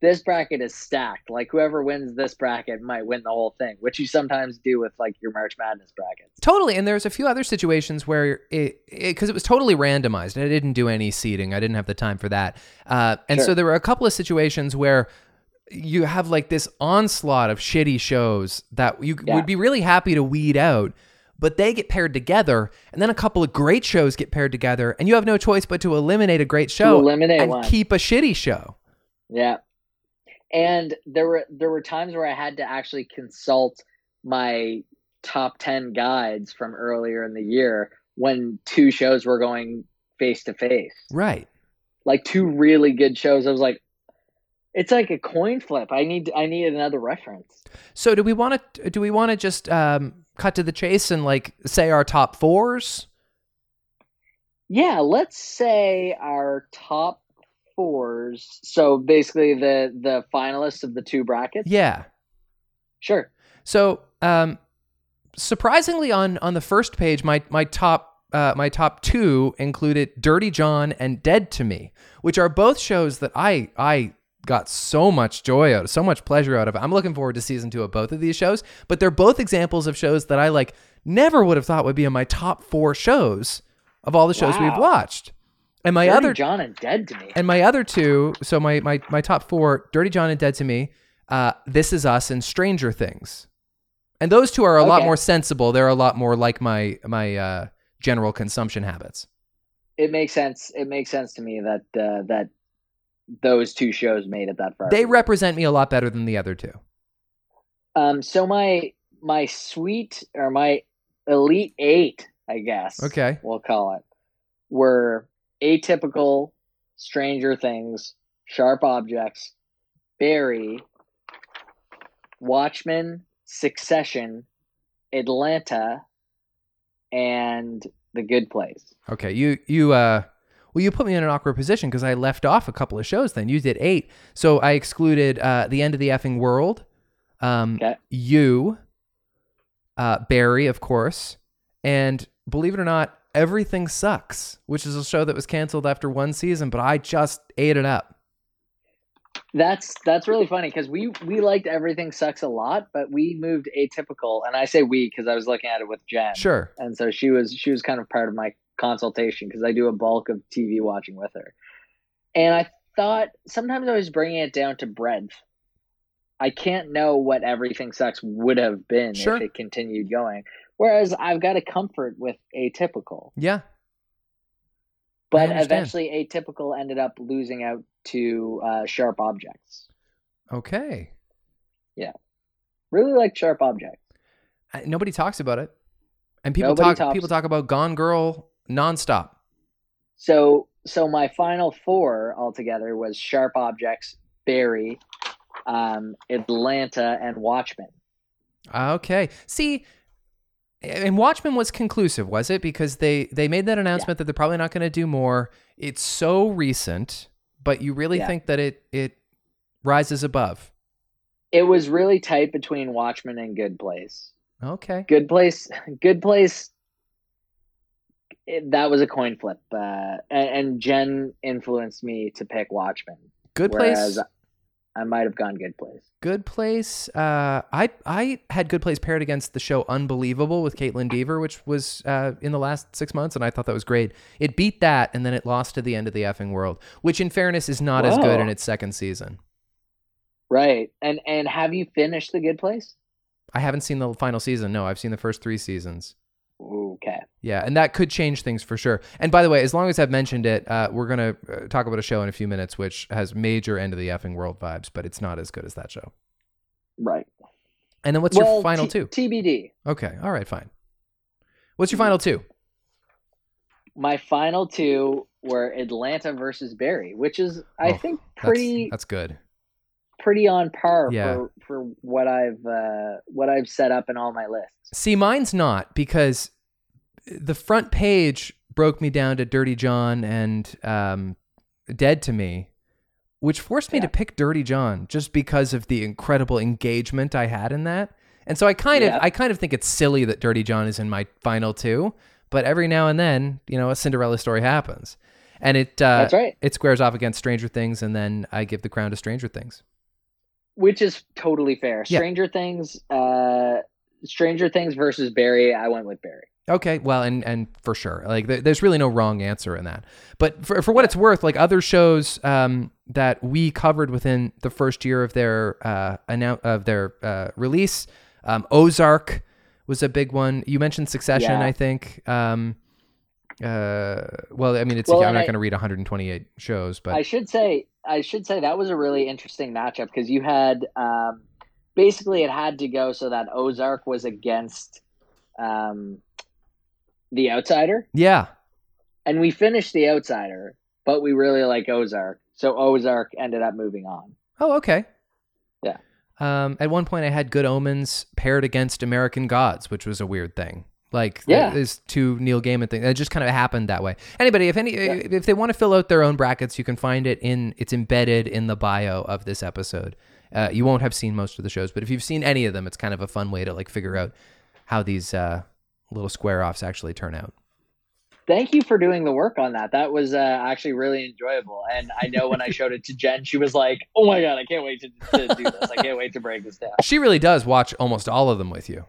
S2: this bracket is stacked. Like whoever wins this bracket might win the whole thing, which you sometimes do with like your March Madness brackets.
S3: Totally. And there's a few other situations where it because it, it, was totally randomized and I didn't do any seeding. I didn't have the time for that. Uh, and sure. so there were a couple of situations where you have like this onslaught of shitty shows that you yeah. would be really happy to weed out but they get paired together and then a couple of great shows get paired together and you have no choice but to eliminate a great show
S2: eliminate
S3: and
S2: one.
S3: keep a shitty show
S2: yeah and there were there were times where I had to actually consult my top 10 guides from earlier in the year when two shows were going face to face.
S3: Right.
S2: Like two really good shows. I was like it's like a coin flip. I need I need another reference.
S3: So do we want to do we want to just um, cut to the chase and like say our top 4s?
S2: Yeah, let's say our top fours. So basically, the the finalists of the two brackets.
S3: Yeah.
S2: Sure.
S3: So, um, surprisingly, on on the first page, my my top uh, my top two included Dirty John and Dead to Me, which are both shows that I I got so much joy out of, so much pleasure out of. I'm looking forward to season two of both of these shows, but they're both examples of shows that I like never would have thought would be in my top four shows of all the shows wow. we've watched. And my
S2: Dirty
S3: other
S2: John and Dead to Me.
S3: And my other two, so my my my top four, Dirty John and Dead to Me, uh, This Is Us and Stranger Things. And those two are a okay. lot more sensible. They're a lot more like my my uh, general consumption habits.
S2: It makes sense. It makes sense to me that uh, that those two shows made it that far.
S3: They represent me a lot better than the other two.
S2: Um. So my my sweet or my elite eight, I guess.
S3: Okay.
S2: We'll call it. Were Atypical, Stranger Things, Sharp Objects, Barry, Watchmen, Succession, Atlanta, and The Good Place.
S3: Okay, you you uh well you put me in an awkward position because I left off a couple of shows then. You did 8. So I excluded uh The End of the Effing World, um okay. you uh Barry of course, and believe it or not, Everything Sucks, which is a show that was canceled after one season, but I just ate it up.
S2: That's that's really funny because we we liked Everything Sucks a lot, but we moved atypical, and I say we because I was looking at it with Jen.
S3: Sure.
S2: And so she was she was kind of part of my consultation because I do a bulk of TV watching with her, and I thought sometimes I was bringing it down to breadth. I can't know what Everything Sucks would have been sure. if it continued going. Whereas I've got a comfort with atypical.
S3: Yeah.
S2: But eventually, atypical ended up losing out to uh, sharp objects.
S3: Okay.
S2: Yeah. Really like sharp objects.
S3: Uh, nobody talks about it, and people nobody talk. People talk about Gone Girl nonstop.
S2: So, so my final four altogether was sharp objects, Barry, um, Atlanta, and Watchmen.
S3: Okay. See, and Watchmen was conclusive, was it? Because they they made that announcement yeah. that they're probably not going to do more. It's so recent, but you really yeah. think that it it rises above.
S2: It was really tight between Watchmen and Good Place.
S3: Okay.
S2: Good Place, Good Place. It, that was a coin flip, uh, and, and, Jen influenced me to pick Watchmen.
S3: Good Place.
S2: I might have gone Good Place.
S3: Good Place. Uh, I I had Good Place paired against the show Unbelievable with Kaitlyn Dever, which was uh, in the last six months, and I thought that was great. It beat that, and then it lost to the end of the effing world, which, in fairness, is not Whoa. as good in its second season.
S2: Right, and and have you finished the Good Place?
S3: I haven't seen the final season. No, I've seen the first three seasons.
S2: Okay.
S3: Yeah, and that could change things for sure. And by the way, as long as I've mentioned it, uh, we're gonna uh, talk about a show in a few minutes, which has major end of the effing world vibes, but it's not as good as that show.
S2: Right.
S3: And then what's
S2: well,
S3: your final
S2: T-
S3: two?
S2: TBD.
S3: Okay, all right, fine. What's your final two?
S2: My final two were Atlanta versus Barry, which is I
S3: Oh,
S2: think
S3: That's-
S2: pretty
S3: That's, good.
S2: pretty on par
S3: Yeah.
S2: for for what I've uh, what I've set up in all my lists.
S3: See, mine's not because the front page broke me down to Dirty John and um, Dead to Me, which forced me
S2: Yeah.
S3: to pick Dirty John just because of the incredible engagement I had in that. And so I kind
S2: Yeah.
S3: of I kind of think it's silly that Dirty John is in my final two, but every now and then, you know, a Cinderella story happens. And it uh,
S2: That's right.
S3: it squares off against Stranger Things and then I give the crown to Stranger Things.
S2: Which is totally fair.
S3: Yeah.
S2: Stranger Things, uh, Stranger Things versus Barry. I went with Barry.
S3: Okay, well, and and for sure, like there, there's really no wrong answer in that. But for for what it's worth, like other shows um, that we covered within the first year of their uh, annou- of their uh, release, um, Ozark was a big one. You mentioned Succession,
S2: Yeah.
S3: I think. Um, uh, well, I mean, it's
S2: Well,
S3: I'm not going to read 128 shows, but
S2: I should say I should say that was a really interesting matchup because you had um, basically it had to go so that Ozark was against um, the Outsider,
S3: yeah,
S2: and we finished the Outsider, but we really like Ozark, so Ozark ended up moving on.
S3: Oh, okay.
S2: Yeah.
S3: Um, at one point, I had Good Omens paired against American Gods, which was a weird thing. Like,
S2: Yeah.
S3: there's two Neil Gaiman things. It just kind of happened that way. Anybody, if any, if they want to fill out their own brackets, you can find it in. It's embedded in the bio of this episode. Uh, you won't have seen most of the shows, but if you've seen any of them, it's kind of a fun way to like figure out how these uh, little square offs actually turn out.
S2: Thank you for doing the work on that. That was uh, actually really enjoyable. And I know when I showed it to Jen, she was like, "Oh my god, I can't wait to, to do this! I can't wait to break this down."
S3: She really does watch almost all of them with you.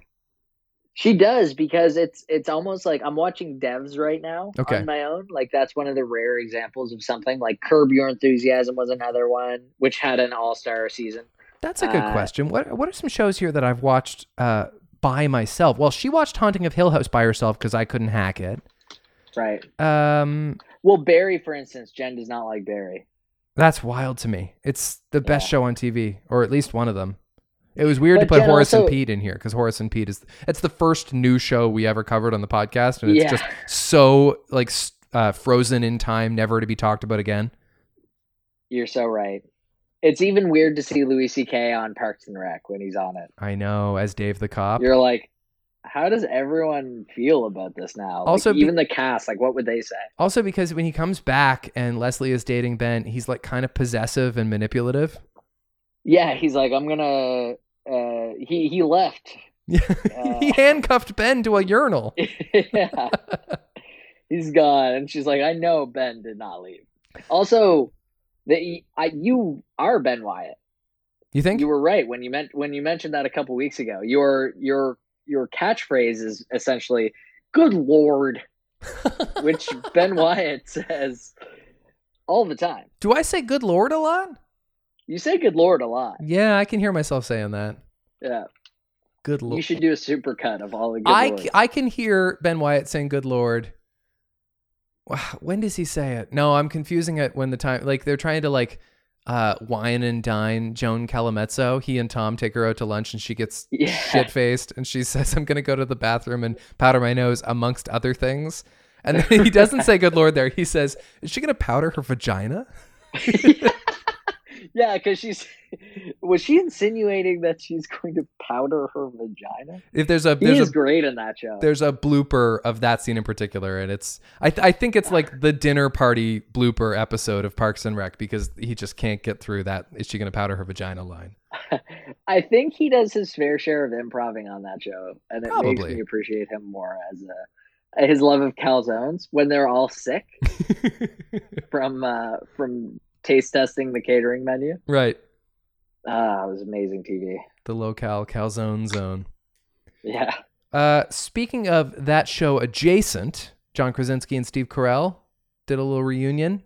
S2: She does because it's it's almost like I'm watching devs right now
S3: Okay.
S2: on my own. Like that's one of the rare examples of something. Like Curb Your Enthusiasm was another one, which had an all star season.
S3: That's a good
S2: Uh,
S3: question. What what are some shows here that I've watched uh, by myself? Well, she watched Haunting of Hill House by herself because I couldn't hack it.
S2: Right.
S3: Um,
S2: Well, Barry, for instance, Jen does not like Barry.
S3: that's wild to me. It's the best
S2: Yeah.
S3: show on TV, or at least one of them. It was weird to put
S2: Jen
S3: Horace and Pete in here because Horace and Pete is it's the first new show we ever covered on the podcast, and it's
S2: Yeah.
S3: just so like uh, frozen in time, never to be talked about again.
S2: You're so right. It's even weird to see Louis C.K. on Parks and Rec when he's on it.
S3: I know, as Dave the cop.
S2: You're like, how does everyone feel about this now? Like,
S3: Also be-
S2: even the cast, like, what would they say?
S3: Also, because when he comes back and Leslie is dating Ben, he's like kind of possessive and manipulative.
S2: Yeah, he's like, I'm gonna. Uh, he he left.
S3: he handcuffed Ben to a urinal.
S2: yeah, he's gone, and she's like, I know Ben did not leave. Also, the I you are Ben Wyatt.
S3: You think?
S2: You were right when you meant when you mentioned that a couple weeks ago. Your your your catchphrase is essentially "Good Lord," which Ben Wyatt says all the time.
S3: Do I say good lord a lot?
S2: You say "Good Lord" a lot.
S3: Yeah, I can hear myself saying that.
S2: Yeah,
S3: Good lord.
S2: you should do a supercut of all the good
S3: I,
S2: lords.
S3: I can hear Ben Wyatt saying good lord. When does he say it? No, I'm confusing it when the time like they're trying to like uh wine and dine Joan Callamezzo. He and Tom take her out to lunch and she gets
S2: Yeah.
S3: shit faced and she says, I'm gonna go to the bathroom and powder my nose amongst other things. And then he doesn't say good lord there. He says, Is she gonna powder her vagina?
S2: yeah, because she's was she insinuating that she's going to powder her vagina?
S3: If there's a
S2: He
S3: there's
S2: is
S3: a
S2: great in that show.
S3: there's a blooper of that scene in particular, and it's I th- I think it's like the dinner party blooper episode of Parks and Rec because he just can't get through that. Is she gonna powder her vagina line?
S2: I think he does his fair share of improving on that show, and it makes me appreciate him more as a his love of calzones when they're all sick from uh, from taste testing the catering menu.
S3: right,
S2: Ah, it was amazing TV.
S3: the Low-Cal Calzone Zone.
S2: Yeah,
S3: Uh, speaking of that show adjacent, John Krasinski and Steve Carell did a little reunion.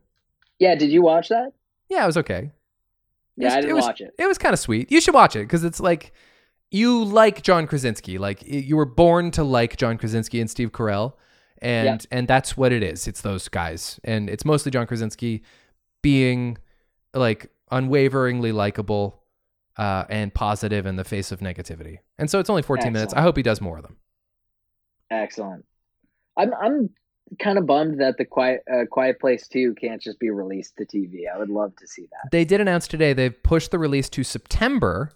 S2: yeah. Did you watch that?
S3: Yeah, it was okay. It
S2: Yeah,
S3: was-
S2: I didn't
S3: was,
S2: watch it.
S3: It was kind of sweet. You should watch it because it's like you like John Krasinski. Like you were born to like John Krasinski and Steve Carell, and and that's what it is. It's those guys, and it's mostly John Krasinski being like unwaveringly likable uh, and positive in the face of negativity. And so it's only 14 minutes. I hope he does more of them.
S2: Excellent. I'm I'm kind of bummed that the quiet uh, Quiet Place Two can't just be released to TV. I would love to see that.
S3: They did announce today they've pushed the release to September,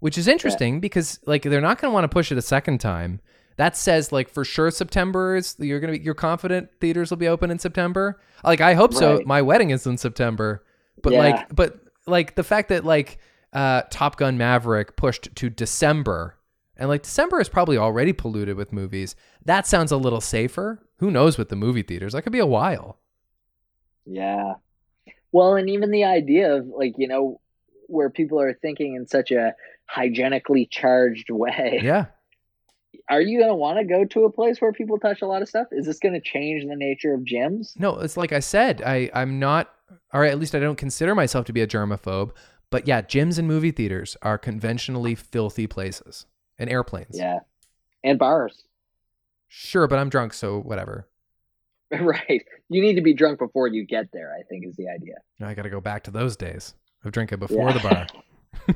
S3: which is interesting because like they're not going to want to push it a second time. That says like for sure September is you're gonna be you're confident theaters will be open in September. Like I hope so. My wedding is in September, but
S2: Yeah.
S3: like but like the fact that like uh, Top Gun Maverick pushed to December and like December is probably already polluted with movies. That sounds a little safer. Who knows with the movie theaters? That could be a while.
S2: Yeah. Well, and even the idea of like you know where people are thinking in such a hygienically charged way.
S3: Yeah.
S2: Are you going to want to go to a place where people touch a lot of stuff? Is this going to change the nature of gyms?
S3: No, it's like I said, I, I'm not, or at least I don't consider myself to be a germaphobe. But yeah, gyms and movie theaters are conventionally filthy places and airplanes.
S2: Yeah. And bars.
S3: Sure, but I'm drunk, so whatever.
S2: right. You need to be drunk before you get there, I think is the idea.
S3: Now I got to go back to those days of drinking before
S2: Yeah.
S3: the bar.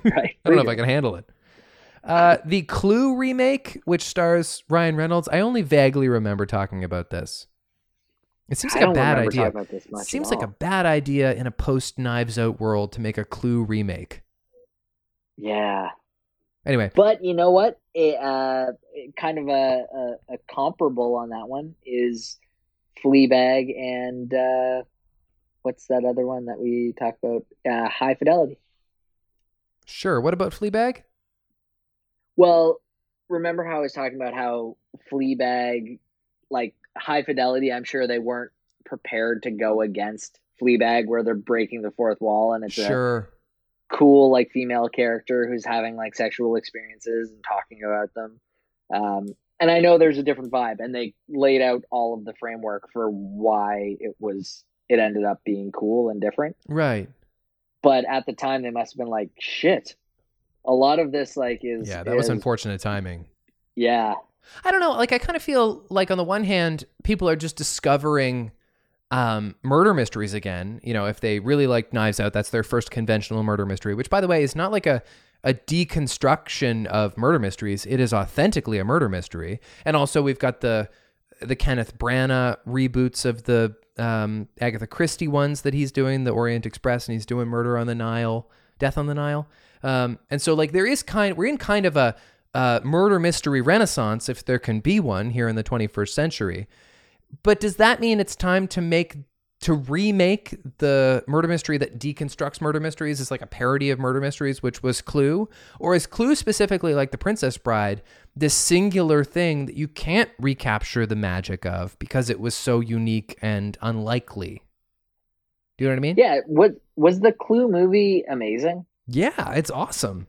S2: right.
S3: I don't know if I can handle it. Uh, the Clue remake, which stars Ryan Reynolds, I only vaguely remember talking about this. It seems like a
S2: don't
S3: bad idea.
S2: talking about this much
S3: Seems like a bad idea in a post Knives Out world to make a Clue remake.
S2: Yeah.
S3: Anyway,
S2: But you know what? It, uh, kind of a, a, a comparable on that one is Fleabag and uh, what's that other one that we talked about? Uh, High Fidelity.
S3: sure. What about Fleabag?
S2: Well, remember how I was talking about how Fleabag, like High Fidelity, I'm sure they weren't prepared to go against Fleabag, where they're breaking the fourth wall and it's a cool like female character who's having like sexual experiences and talking about them. Um, and I know there's a different vibe, and they laid out all of the framework for why it was it ended up being cool and different.
S3: Right.
S2: But at the time, they must have been like, "Shit." A lot of this like is
S3: Yeah, that was unfortunate timing.
S2: Yeah,
S3: I don't know. Like, I kind of feel like on the one hand, people are just discovering um, murder mysteries again. You know, if they really like Knives Out, that's their first conventional murder mystery, which, by the way, is not like a a deconstruction of murder mysteries. It is authentically a murder mystery. And also, we've got the the Kenneth Branagh reboots of the um, Agatha Christie ones that he's doing, the Orient Express, and he's doing Murder on the Nile, Death on the Nile. Um, and so, like, there is kind, we're in kind of a uh, murder mystery renaissance, if there can be one here in the 21st century. But does that mean it's time to make to remake the murder mystery that deconstructs murder mysteries is like a parody of murder mysteries, which was Clue, or is Clue specifically like The Princess Bride, this singular thing that you can't recapture the magic of because it was so unique and unlikely? Do you know what I mean?
S2: yeah. What was the Clue movie amazing?
S3: Yeah, it's awesome.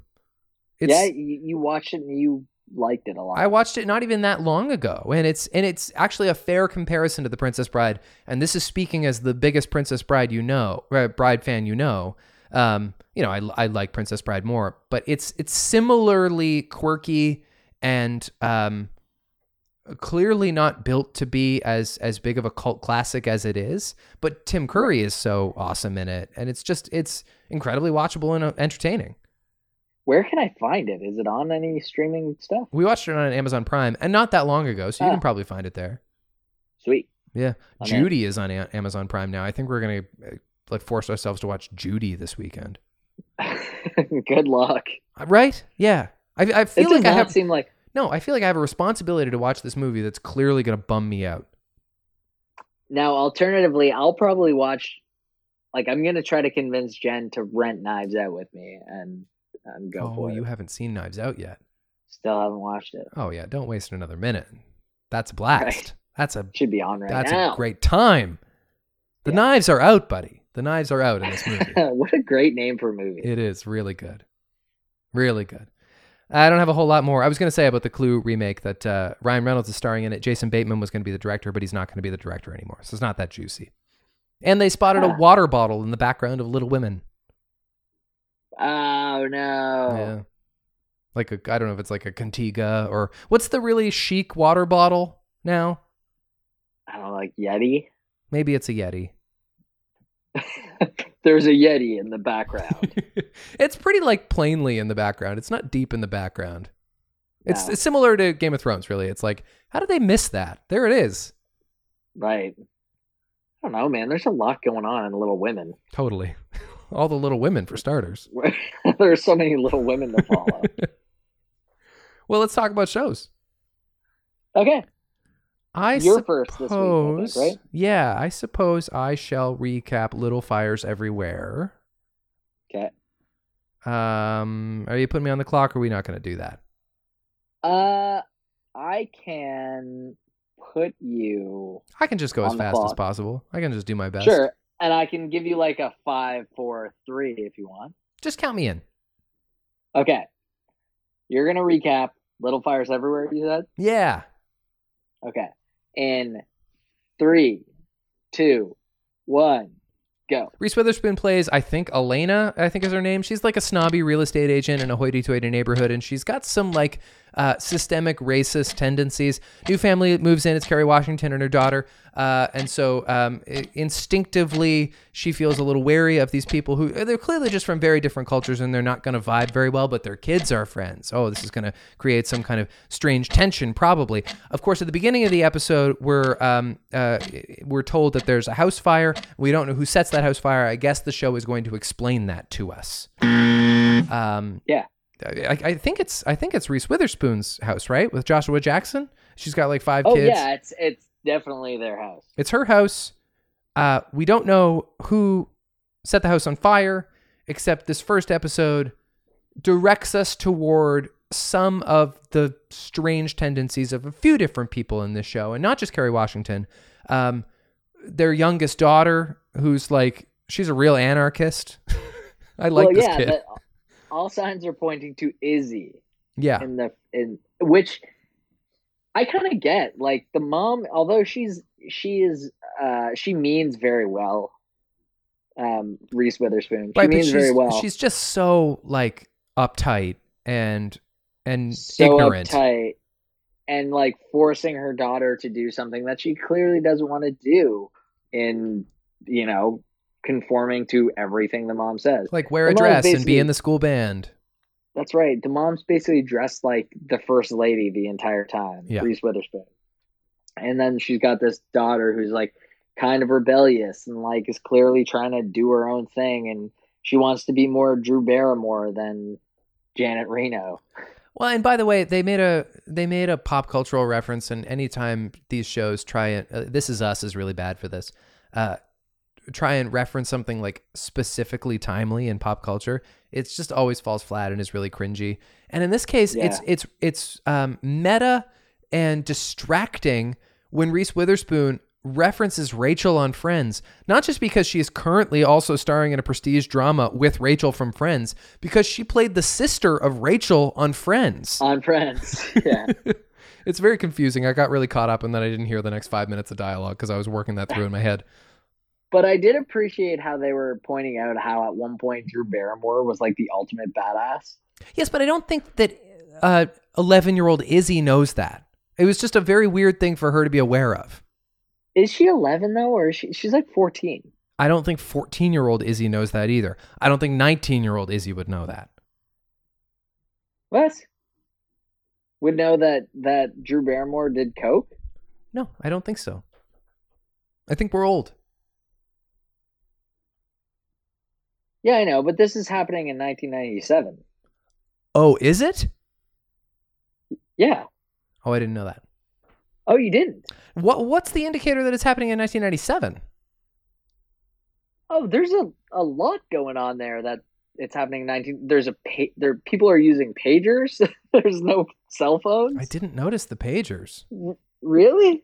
S3: It's,
S2: yeah, you, you watched it and you liked it a lot.
S3: I watched it not even that long ago, and it's and it's actually a fair comparison to The Princess Bride. And this is speaking as the biggest Princess Bride you know, uh, Bride fan you know. Um, you know, I, I like Princess Bride more, but it's it's similarly quirky and um, clearly not built to be as as big of a cult classic as it is. But Tim Curry is so awesome in it, and it's just it's incredibly watchable and uh, entertaining.
S2: Where can I find it? Is it on any streaming stuff?
S3: We watched it on Amazon Prime, and not that long ago, so you
S2: Ah.
S3: can probably find it there.
S2: Sweet.
S3: Yeah,
S2: I'm
S3: Judy is on Amazon Prime now. I think we're gonna uh, like force ourselves to watch Judy this weekend.
S2: Good luck.
S3: Uh, Right? Yeah. I, I
S2: It
S3: feel
S2: does
S3: like I
S2: not
S3: have
S2: seem like
S3: no. I feel like I have a responsibility to watch this movie that's clearly gonna bum me out.
S2: Now, alternatively, I'll probably watch. Like, I'm gonna try to convince Jen to rent Knives Out with me, and and go
S3: oh,
S2: for
S3: you haven't seen Knives Out yet.
S2: Still haven't watched it.
S3: Oh yeah, don't waste another minute. That's a blast.
S2: Right.
S3: That's a
S2: Should be on right
S3: that's
S2: now.
S3: a great time. The
S2: Yeah.
S3: knives are out, buddy. The knives are out in this movie.
S2: what a great name for a movie.
S3: It is really good. Really good. I don't have a whole lot more. I was going to say about the Clue remake that uh, Ryan Reynolds is starring in it. Jason Bateman was going to be the director, but he's not going to be the director anymore. So it's not that juicy. And they spotted a water bottle in the background of Little Women.
S2: Oh no!
S3: Yeah. Like a, I don't know if it's like a Contigo or what's the really chic water bottle now?
S2: I don't know, like Yeti.
S3: Maybe it's a Yeti.
S2: There's a Yeti in the background.
S3: it's pretty like plainly in the background. It's not deep in the background. It's, it's similar to Game of Thrones, really. It's like, how did they miss that? There it is.
S2: right. I don't know, man. There's a lot going on in Little Women.
S3: Totally. All the little women, for starters.
S2: There's so many Little Women to follow.
S3: Well, let's talk about shows.
S2: okay.
S3: I
S2: You're
S3: suppose,
S2: first this week, think, right?
S3: Yeah, I suppose I shall recap Little Fires Everywhere.
S2: Okay.
S3: Um, are you putting me on the clock? or Are we not going to do that?
S2: Uh, I can put you
S3: I can just go as fast as possible. I can just do my best.
S2: sure, and I can give you like a five, four, three if you want.
S3: Just count me in.
S2: Okay. You're gonna recap Little Fires Everywhere. You said
S3: Yeah.
S2: okay. In three, two, one, go.
S3: Reese Witherspoon plays, I think, Elena, I think is her name. She's like a snobby real estate agent in a hoity toity neighborhood, and she's got some like uh, systemic racist tendencies. New family moves in, it's Kerry Washington and her daughter. Uh, and so um, i- instinctively, she feels a little wary of these people who they're clearly just from very different cultures and they're not going to vibe very well, but their kids are friends. Oh, this is going to create some kind of strange tension, probably. Of course, at the beginning of the episode, we're um, uh, we're told that there's a house fire. We don't know who sets that house fire. I guess the show is going to explain that to us. Um,
S2: Yeah.
S3: I, I think it's I think it's Reese Witherspoon's house, right, with Joshua Jackson. She's got like five
S2: Oh
S3: kids.
S2: yeah, it's it's definitely their house.
S3: It's her house. Uh, we don't know who set the house on fire, except this first episode directs us toward some of the strange tendencies of a few different people in this show, and not just Kerry Washington. Um, their youngest daughter, who's like, she's a real anarchist. I like
S2: well,
S3: this
S2: yeah,
S3: kid.
S2: but all signs are pointing to Izzy
S3: yeah.
S2: in the in which I kind of get. Like the mom, although she's she is uh she means very well. Um, Reese Witherspoon, she
S3: right,
S2: means very well.
S3: she's just so like uptight and and
S2: so
S3: ignorant.
S2: uptight and like forcing her daughter to do something that she clearly doesn't want to do in you know conforming to everything the mom says.
S3: Like wear a dress and be in the school band.
S2: that's right. The mom's basically dressed like the first lady the entire time
S3: Yeah.
S2: reese witherspoon. And then she's got this daughter who's like kind of rebellious and like is clearly trying to do her own thing and she wants to be more drew barrymore than janet reno.
S3: Well, and by the way, they made a they made a pop cultural reference, and anytime these shows try and uh, this is us is really bad for this, uh, try and reference something like specifically timely in pop culture, it's just always falls flat and is really cringy. And in this case, it's
S2: Yeah.
S3: it's it's um, meta and distracting when Reese Witherspoon references Rachel on Friends, not just because she is currently also starring in a prestige drama with Rachel from Friends, because she played the sister of Rachel on Friends.
S2: on friends yeah
S3: it's very confusing. I got really caught up and then I didn't hear the next five minutes of dialogue because I was working that through in my head.
S2: But I did appreciate how they were pointing out how at one point Drew Barrymore was like the ultimate badass.
S3: Yes, but I don't think that uh, 11 year old Izzy knows that. It was just a very weird thing for her to be aware of.
S2: Is she 11 though, or is she? She's like 14.
S3: I don't think 14 year old Izzy knows that either. I don't think 19 year old Izzy would know that.
S2: What? Would know that that Drew Barrymore did coke?
S3: No, I don't think so. I think we're old.
S2: Yeah, I know, but this is happening in 1997.
S3: Oh, is it?
S2: Yeah.
S3: Oh, I didn't know that.
S2: Oh, you didn't?
S3: What What's the indicator that it's happening in 1997?
S2: Oh, there's a a lot going on there that it's happening in 19 there's a pa- there people are using pagers. there's no cell phones.
S3: I didn't notice the pagers.
S2: Really?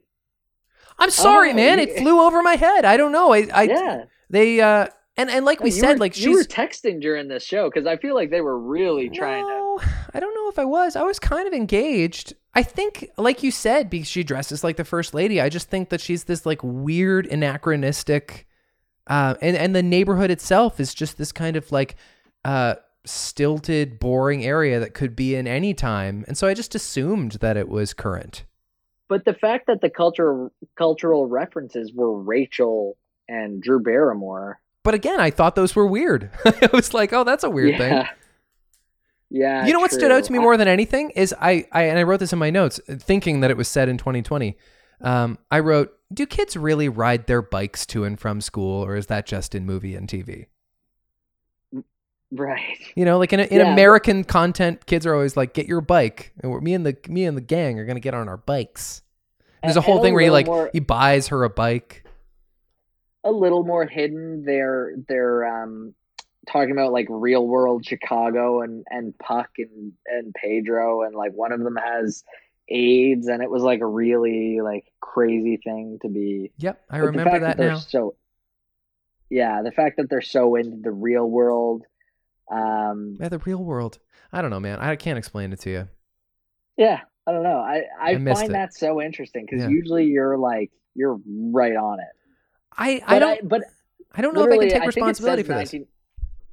S3: I'm sorry,
S2: Oh,
S3: man. It flew over my head. I don't know. I, I
S2: yeah.
S3: they uh and and like we said,
S2: were-
S3: like
S2: you were texting during this show because I feel like they were really trying to.
S3: no, I don't know if I was. I was kind of engaged. I think, like you said, because she dresses like the first lady. I just think that she's this like weird, anachronistic, uh, and and the neighborhood itself is just this kind of like uh stilted, boring area that could be in any time. And so I just assumed that it was current.
S2: but the fact that the cultural cultural references were Rachel and Drew Barrymore.
S3: But again, I thought those were weird. I was like, oh, that's a weird
S2: yeah.
S3: thing.
S2: Yeah.
S3: You know what stood out to me more than anything is I, I and I wrote this in my notes, thinking that it was said in 2020. Um, I wrote, "Do kids really ride their bikes to and from school, or is that just in movie and TV?"
S2: Right.
S3: You know, like in, in
S2: Yeah,
S3: American content, kids are always like, "Get your bike," and we're, me and the me and the gang are gonna get on our bikes. There's a whole thing where he like
S2: more-
S3: he buys her a bike.
S2: A little more hidden. They're they're um talking about like real world Chicago and and Puck and and Pedro and like one of them has AIDS and it was like a really like crazy thing to be.
S3: Yep, I
S2: but the
S3: remember
S2: fact
S3: that
S2: they're
S3: now.
S2: So yeah, the fact that they're so into the real world. Um,
S3: Yeah, the real world. I don't know, man. I can't explain it to you.
S2: yeah, I don't know. I I,
S3: I
S2: find
S3: it.
S2: that so interesting because
S3: Yeah.
S2: usually you're like you're right on it.
S3: I
S2: But
S3: I don't
S2: but
S3: I don't know if I can take responsibility for this.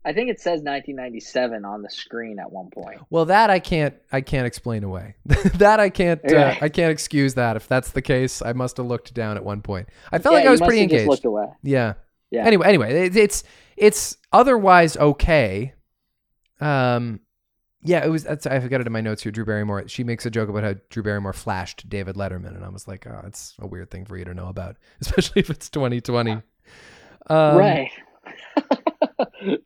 S2: I think it says 1997 on the screen at one point.
S3: Well, that I can't I can't explain away. that I can't uh, I can't excuse that. If that's the case, I must have looked down at one point. I felt
S2: Yeah,
S3: like I was pretty engaged.
S2: Looked away.
S3: Yeah.
S2: Yeah.
S3: Anyway, anyway, it, it's it's otherwise okay. Um, yeah, it was. That's, I got it in my notes here. Drew Barrymore. She makes a joke about how Drew Barrymore flashed David Letterman, and I was like, oh, it's a weird thing for you to know about, especially if it's 2020. Um,
S2: right.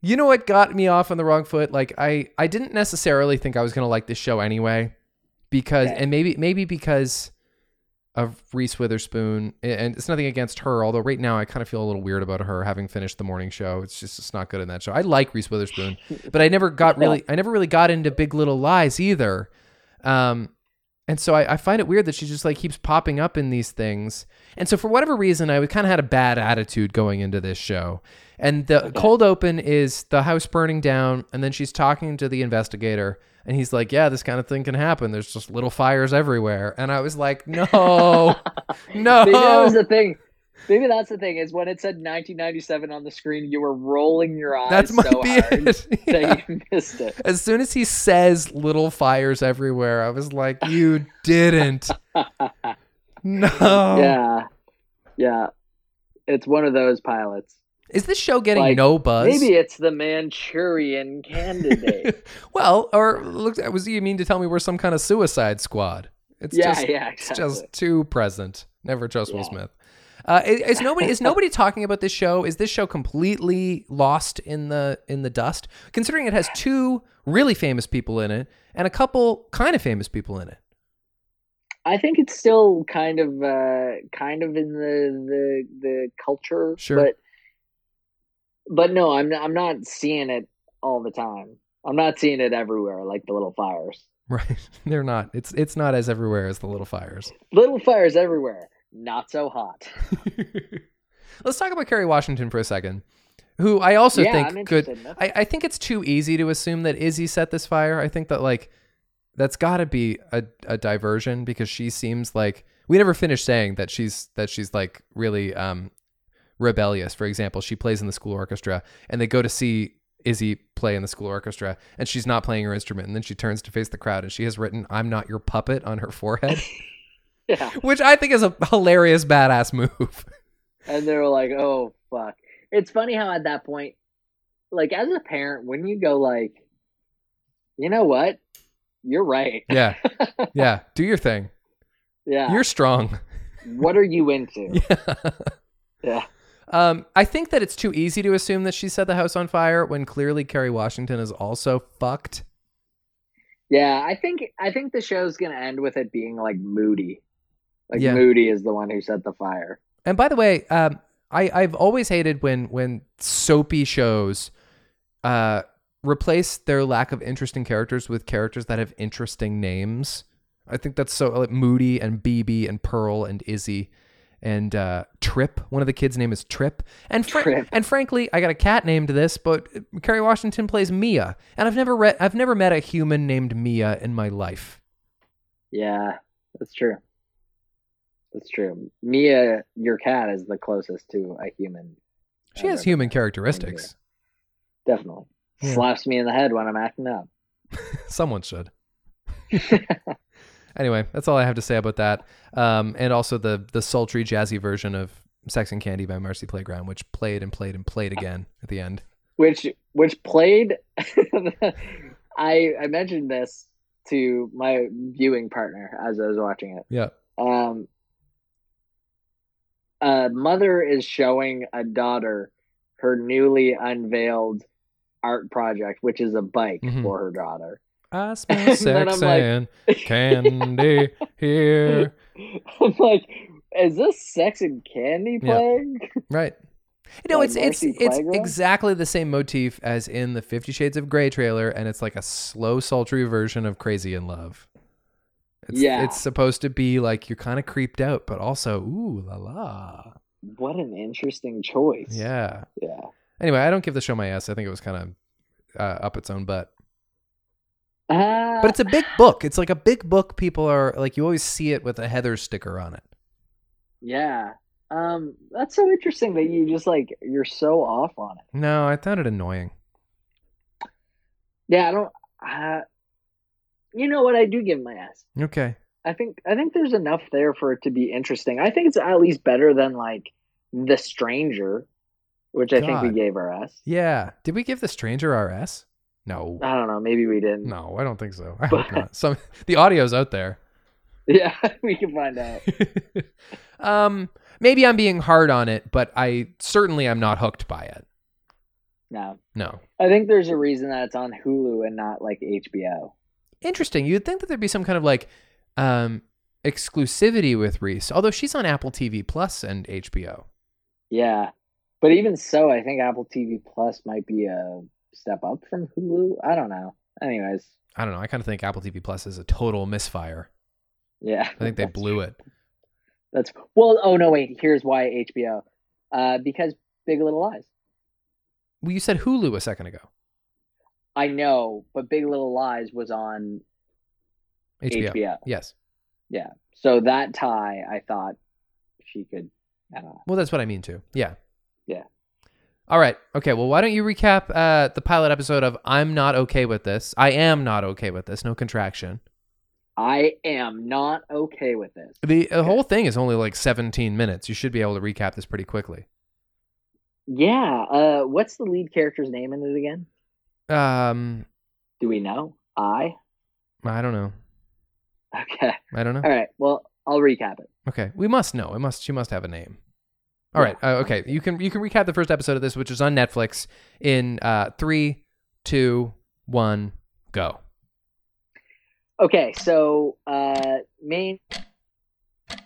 S3: You know what got me off on the wrong foot? Like I I didn't necessarily think I was gonna like this show anyway, because
S2: Okay.
S3: and maybe maybe because of Reese Witherspoon, and it's nothing against her. Although right now I kind of feel a little weird about her having finished the morning show. It's just it's not good in that show. I like Reese Witherspoon, but I never got really I never really got into Big Little Lies either. Um, and so I, I find it weird that she just like keeps popping up in these things. And so for whatever reason, I kind of had a bad attitude going into this show. And the cold open is the house burning down, and then she's talking to the investigator, and he's like, "Yeah, this kind of thing can happen. There's just little fires everywhere." And I was like, "No, no."
S2: Maybe that was the thing. Maybe that's the thing is when it said 1997 on the screen, you were rolling your eyes
S3: That's
S2: so hard.
S3: Yeah.
S2: that you missed it.
S3: As soon as he says "little fires everywhere," I was like, "You didn't." No.
S2: Yeah, yeah. It's one of those pilots.
S3: Is this show getting
S2: Like,
S3: no buzz?
S2: Maybe it's the Manchurian Candidate.
S3: well, or look, was you mean to tell me we're some kind of Suicide Squad? It's
S2: yeah,
S3: just,
S2: yeah,
S3: it's just too present. Never trust Will Smith. Uh, is, is nobody is nobody talking about this show? Is this show completely lost in the in the dust? Considering it has two really famous people in it and a couple kind of famous people in it.
S2: I think it's still kind of uh kind of in the the the culture,
S3: Sure.
S2: but but no, I'm I'm not seeing it all the time. I'm not seeing it everywhere like the little fires.
S3: Right? They're not. It's it's not as everywhere as the Little Fires.
S2: Little fires everywhere, not so hot.
S3: Let's talk about Kerry Washington for a second, who I also
S2: yeah,
S3: think could.
S2: interested in it.
S3: I, I think it's too easy to assume that Izzy set this fire. I think that like that's got to be a, a diversion because she seems like we never finished saying that she's that she's like really um rebellious. For example, she plays in the school orchestra and they go to see Izzy play in the school orchestra and she's not playing her instrument and then she turns to face the crowd and she has written I'm not your puppet on her forehead,
S2: Yeah,
S3: which I think is a hilarious badass move.
S2: and they were like, "Oh fuck." It's funny how at that point, like as a parent, when you go like, you know what, you're right.
S3: yeah. Yeah, do your thing.
S2: Yeah.
S3: You're strong.
S2: what are you into?
S3: Yeah.
S2: Yeah.
S3: Um, I think that it's too easy to assume that she set the house on fire when clearly Kerry Washington is also fucked.
S2: Yeah, I think I think the show's gonna end with it being like Moody. Like
S3: Yeah.
S2: Moody is the one who set the fire.
S3: And by the way, um, I I've always hated when when soapy shows uh replace their lack of interesting characters with characters that have interesting names. I think that's so like Moody and BB and Pearl and Izzy and uh, Trip. One of the kids' name is Trip. And fr-
S2: Trip.
S3: and frankly, I got a cat named this, but Kerry Washington plays Mia, and I've never read I've never met a human named Mia in my life.
S2: Yeah, that's true. That's true. Mia, your cat, is the closest to a human.
S3: She
S2: I've
S3: has human characteristics.
S2: Definitely.
S3: Yeah.
S2: Slaps me in the head when I'm acting up.
S3: Someone should. Anyway, that's all I have to say about that. Um, and also the the sultry, jazzy version of "Sex and Candy" by Marcy Playground, which played and played and played again at the end.
S2: Which which played. I I mentioned this to my viewing partner as I was watching it.
S3: Yeah.
S2: Um, a mother is showing a daughter her newly unveiled art project, which is a bike
S3: Mhm.
S2: for her daughter.
S3: I smell sex
S2: I'm like-
S3: and candy here.
S2: I'm like, is this sex and candy
S3: Yeah.
S2: playing?
S3: Right. You know,
S2: By
S3: it's it's
S2: Marcy
S3: it's exactly the same motif as in the Fifty Shades of Grey trailer, and it's like a slow, sultry version of Crazy in Love. It's,
S2: Yeah.
S3: it's supposed to be like you're kind of creeped out, but also ooh la la.
S2: What an interesting choice.
S3: Yeah.
S2: Yeah.
S3: Anyway, I don't give the show my ass. I think it was kind of uh, up its own butt.
S2: Uh,
S3: But it's a big book. It's like a big book. People are like you always see it with a Heather sticker on it.
S2: yeah. Um, that's so interesting that you just like you're so off on it.
S3: No, I found it annoying.
S2: Yeah, I don't. Uh, you know what? I do give my ass.
S3: Okay.
S2: I think I think there's enough there for it to be interesting. I think it's at least better than like The Stranger, which I think we gave our ass.
S3: Yeah. Did we give the stranger RS? No.
S2: I don't know. Maybe we didn't.
S3: No, I don't think so. I
S2: But-
S3: hope not. Some the audio's out there.
S2: Yeah, we can find out.
S3: um, maybe I'm being hard on it, but I certainly am not hooked by it.
S2: No,
S3: No.
S2: I think there's a reason that it's on Hulu and not like HBO.
S3: Interesting. You'd think that there'd be some kind of like um exclusivity with Reese, although she's on Apple TV Plus and HBO.
S2: Yeah, but even so, I think Apple TV Plus might be a step up from Hulu. I don't know. Anyways,
S3: I don't know. I kind of think Apple TV Plus is a total misfire.
S2: yeah,
S3: I think they blew it.
S2: That's well. Oh no, wait. Here's why HBO. Uh, because Big Little Lies.
S3: Well, you said Hulu a second ago.
S2: I know, but Big Little Lies was on
S3: HBO.
S2: HBO.
S3: Yes.
S2: Yeah. So that tie, I thought she could. I don't know.
S3: Well, that's what I mean too. Yeah.
S2: Yeah.
S3: All right. Okay. Well, why don't you recap uh, the pilot episode of "I'm not okay with this"? I am not okay with this. No contraction.
S2: I am not okay with this.
S3: The, the whole thing is only like 17 minutes. You should be able to recap this pretty quickly.
S2: Yeah. Uh, what's the lead character's name in it again?
S3: Um,
S2: Do we know? I.
S3: I don't know.
S2: Okay.
S3: I don't know.
S2: All right. Well, I'll recap it.
S3: Okay, we must know. It must. She must have a name. All
S2: Yeah.
S3: right. Uh, okay. You can you can recap the first episode of this, which is on Netflix, in uh, three, two, one, go.
S2: Okay, so uh main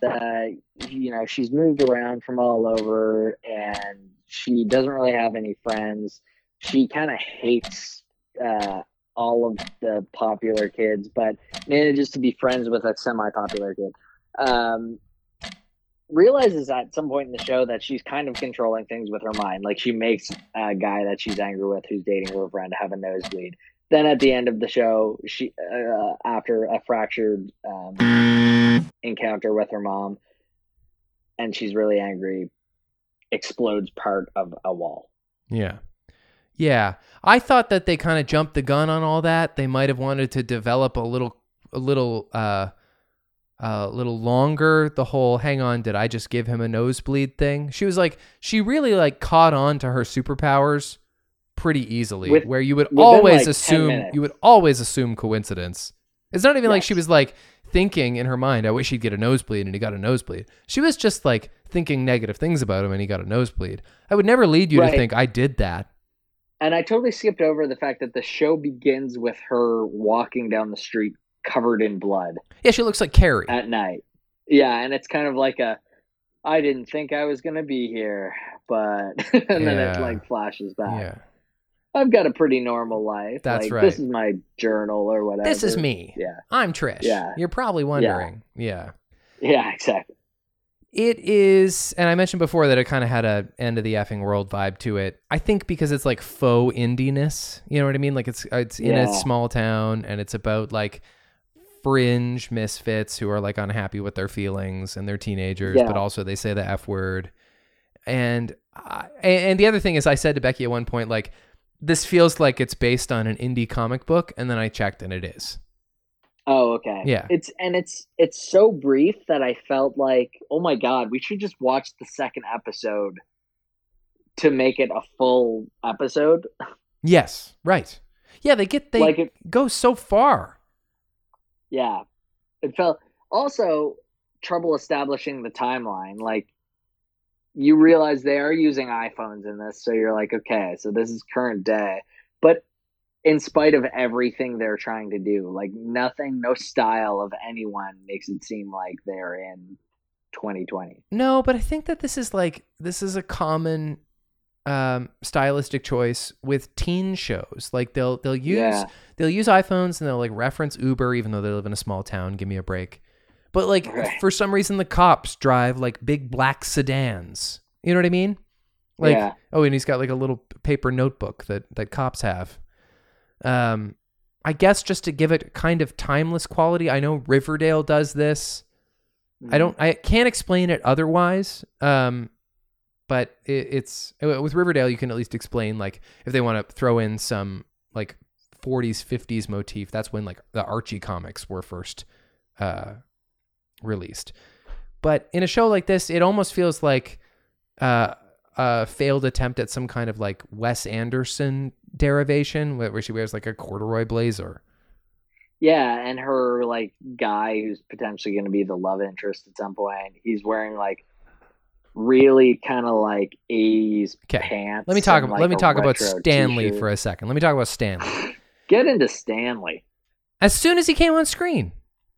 S2: uh you know, she's moved around from all over and she doesn't really have any friends. She kind of hates uh all of the popular kids, but manages to be friends with a semi-popular kid. Um realizes at some point in the show that she's kind of controlling things with her mind. Like she makes a guy that she's angry with who's dating her friend have a nosebleed then at the end of the show, she uh, after a fractured um, encounter with her mom, and she's really angry, explodes part of a wall.
S3: Yeah. Yeah. I thought that they kind of jumped the gun on all that. They might have wanted to develop a little a little uh Uh, a little longer the whole hang on did I just give him a nosebleed thing. She was like she really like caught on to her superpowers pretty easily
S2: With-
S3: where you would
S2: within,
S3: always
S2: like, 10
S3: assume
S2: minutes.
S3: you would always assume coincidence. It's not even like she was like thinking in her mind, I wish he'd get a nosebleed and he got a nosebleed. She was just like thinking negative things about him and he got a nosebleed. I would never lead you
S2: Right.
S3: to think I did that.
S2: And I totally skipped over the fact that the show begins with her walking down the street covered in blood
S3: Yeah, she looks like Carrie.
S2: at night. Yeah, and it's kind of like a I didn't think I was gonna be here, but and then it like flashes back.
S3: yeah.
S2: I've got a pretty normal life.
S3: That's
S2: like,
S3: right.
S2: This is my journal or whatever.
S3: This is me.
S2: Yeah.
S3: I'm Trish.
S2: Yeah.
S3: You're probably wondering. Yeah.
S2: Yeah, exactly.
S3: It is, and I mentioned before that it kind of had a end of the effing world vibe to it. I think because it's like faux indiness. You know what I mean? Like it's it's in
S2: Yeah.
S3: a small town and it's about like fringe misfits who are like unhappy with their feelings and they're teenagers,
S2: Yeah.
S3: but also they say the f word. And I, and the other thing is, I said to Becky at one point, like this feels like it's based on an indie comic book, and then I checked and it is.
S2: Oh, okay.
S3: Yeah.
S2: It's and it's it's so brief that I felt like, oh my god, we should just watch the second episode to make it a full episode.
S3: Yes, right. Yeah, they get they
S2: Like it-
S3: go so far.
S2: Yeah. It felt also trouble establishing the timeline. Like you realize they are using iPhones in this, so you're like, okay, so this is current day. But in spite of everything they're trying to do, like nothing, no style of anyone makes it seem like they're in 2020.
S3: No, but I think that this is like this is a common um, stylistic choice with teen shows. Like they'll they'll use
S2: Yeah.
S3: they'll use iPhones and they'll like reference Uber, even though they live in a small town. Give me a break. But like
S2: Right.
S3: for some reason, the cops drive like big black sedans. You know what I mean? Like
S2: Yeah.
S3: oh, and he's got like a little paper notebook that that cops have. Um, I guess just to give it kind of timeless quality. I know Riverdale does this.
S2: Mm-hmm.
S3: I don't. I can't explain it otherwise. Um, but it, it's with Riverdale. You can at least explain like if they want to throw in some like 40s, 50s motif. That's when like the Archie comics were first uh, released. But in a show like this, it almost feels like uh, a failed attempt at some kind of like Wes Anderson derivation, where where she wears like a corduroy blazer.
S2: Yeah, and her like guy who's potentially going to be the love interest at some point. He's wearing like really kind of like 80s
S3: Okay,
S2: pants.
S3: Let me talk.
S2: and,
S3: let me talk about Stanley
S2: t-shirt.
S3: for a second. Let me talk about Stanley.
S2: Get into Stanley.
S3: as soon as he came on screen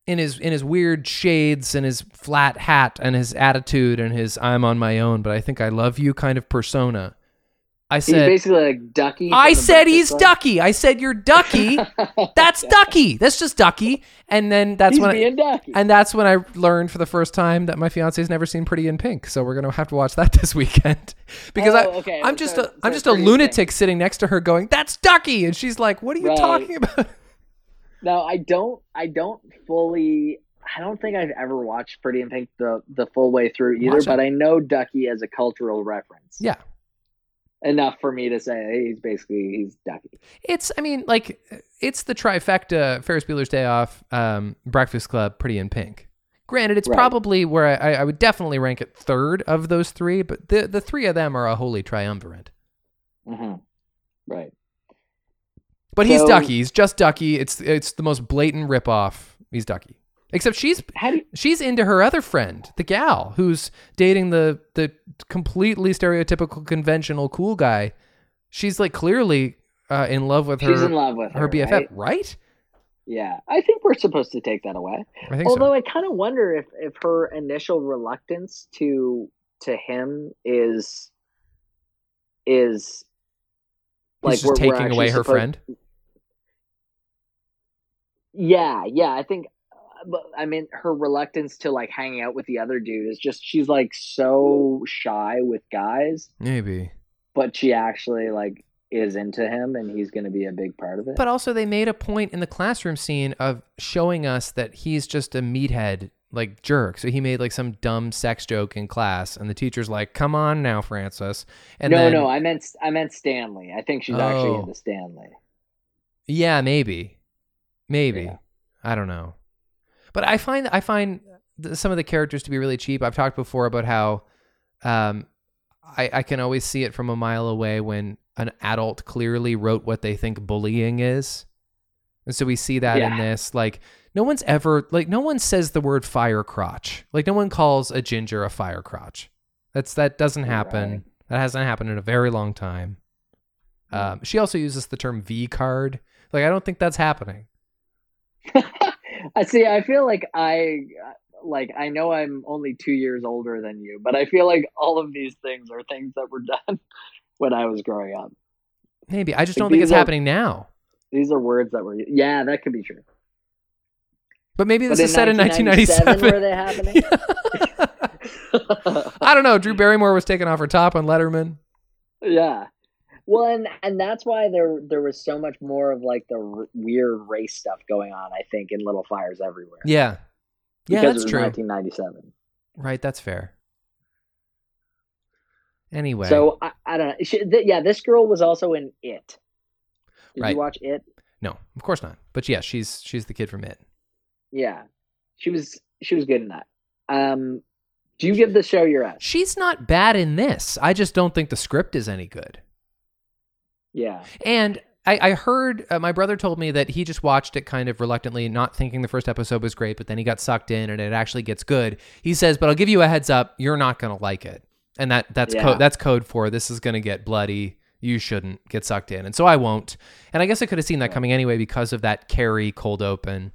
S3: in his in his weird shades and his flat hat and his attitude and his I'm on my own but I think I love you kind of persona. I said He's
S2: basically like Ducky.
S3: I said he's
S2: Club.
S3: Ducky. I said you're Ducky. That's Ducky. That's just Ducky. And then that's
S2: he's
S3: when I,
S2: Ducky.
S3: and that's when I learned for the first time that my fiance fiance's never seen Pretty in Pink. So we're gonna have to watch that this weekend because I
S2: Oh, okay.
S3: I'm just
S2: So-
S3: a I'm
S2: so
S3: just a lunatic sitting next to her going that's Ducky and she's like what are you
S2: Right.
S3: talking about?
S2: No, I don't. I don't fully. I don't think I've ever watched Pretty in Pink the the full way through either.
S3: Watch it.
S2: But I know Ducky as a cultural reference.
S3: Yeah.
S2: Enough for me to say he's basically he's Ducky.
S3: It's, I mean, like, it's the trifecta Ferris Bueller's Day Off, um, Breakfast Club, Pretty in Pink. Granted, it's
S2: Right.
S3: probably where I, I would definitely rank it third of those three, but the, the three of them are a holy triumvirate.
S2: hmm Right.
S3: But he's Ducky. He's just Ducky. It's it's the most blatant ripoff. He's Ducky. Except she's
S2: you,
S3: she's into her other friend, the gal who's dating the the completely stereotypical conventional cool guy. She's like clearly uh, in love with her
S2: she's in love with her,
S3: her BFF,
S2: right?
S3: right?
S2: Yeah, I think we're supposed to take that away.
S3: I
S2: Although
S3: so.
S2: I kind of wonder if if her initial reluctance to to him is is like
S3: He's just
S2: we're- we're
S3: taking away her
S2: supposed-
S3: friend.
S2: Yeah, yeah, I think. But I mean, her reluctance to like hanging out with the other dude is just she's like so shy with guys,
S3: Maybe.
S2: but she actually like is into him, and he's going to be a big part of it.
S3: But also, they made a point in the classroom scene of showing us that he's just a meathead, like jerk. So he made like some dumb sex joke in class, and the teacher's like, "Come on now, Francis." And
S2: no,
S3: then,
S2: no, I meant I meant Stanley. I think she's actually
S3: Oh.
S2: into Stanley.
S3: yeah, maybe, maybe,
S2: Yeah.
S3: I don't know. But I find I find some of the characters to be really cheap. I've talked before about how um, I, I can always see it from a mile away when an adult clearly wrote what they think bullying is. And so we see that in this. Like, no one's ever, like, no one says the word fire crotch. Like, no one calls a ginger a fire crotch. That's, that doesn't happen.
S2: Right.
S3: That hasn't happened in a very long time.
S2: Hmm.
S3: Um, she also uses the term V card. Like, I don't think that's happening.
S2: I see. I feel like I like I know I'm only two years older than you, but I feel like all of these things are things that were done when I was growing up.
S3: Maybe. I just
S2: Like,
S3: don't think it's
S2: are-
S3: happening now.
S2: These are words that were yeah, that could be true.
S3: But maybe this
S2: But
S3: is set in
S2: 1997,
S3: 1997.
S2: were they happening?
S3: I don't know. Drew Barrymore was taken off her top on Letterman.
S2: yeah. Well, and and that's why there there was so much more of like the r- weird race stuff going on. I think in Little Fires Everywhere.
S3: Yeah. Yeah,
S2: because
S3: that's true.
S2: 1997.
S3: Right, that's fair. Anyway,
S2: So I, I don't know. She, th- yeah, this girl was also in It. Did
S3: Right.
S2: you watch It?
S3: no, of course not. But yeah, she's she's the kid from it.
S2: Yeah, she was she was good in that. Um, do you give the show your ass?
S3: She's not bad in this. I just don't think the script is any good.
S2: Yeah,
S3: And I, I heard uh, my brother told me that he just watched it kind of reluctantly, not thinking the first episode was great, but then he got sucked in and it actually gets good. He says, "But I'll give you a heads up, you're not going to like it." And that that's
S2: Yeah.
S3: code that's code for this is going to get bloody. You shouldn't get sucked in, and so I won't. And I guess I could have seen that coming anyway because of that Carrie cold open.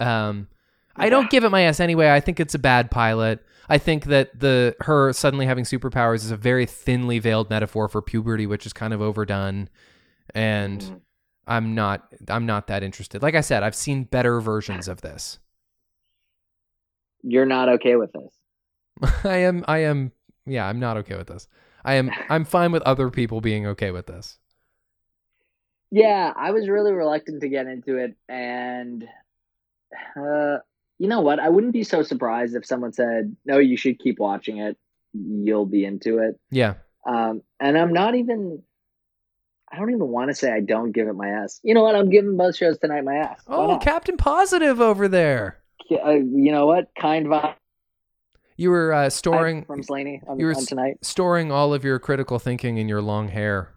S3: Um, I don't give it my S anyway. I think it's a bad pilot. I think that the her suddenly having superpowers is a very thinly veiled metaphor for puberty, which is kind of overdone. And
S2: Mhm.
S3: I'm not I'm not that interested. Like I said, I've seen better versions of this.
S2: you're not okay with this.
S3: I am I am yeah, I'm not okay with this. I am I'm fine with other people being okay with this.
S2: Yeah, I was really reluctant to get into it, and uh, you know what? I wouldn't be so surprised if someone said, "No, you should keep watching it. You'll be into it."
S3: Yeah.
S2: Um, and I'm not even. I don't even want to say I don't give it my ass. You know what? I'm giving both shows tonight my S. Why
S3: Oh. Captain Positive over there.
S2: Uh, you know what? Kind vibe
S3: You were uh, storing
S2: from Slaney on,
S3: you were
S2: on tonight.
S3: storing all of your critical thinking in your long hair.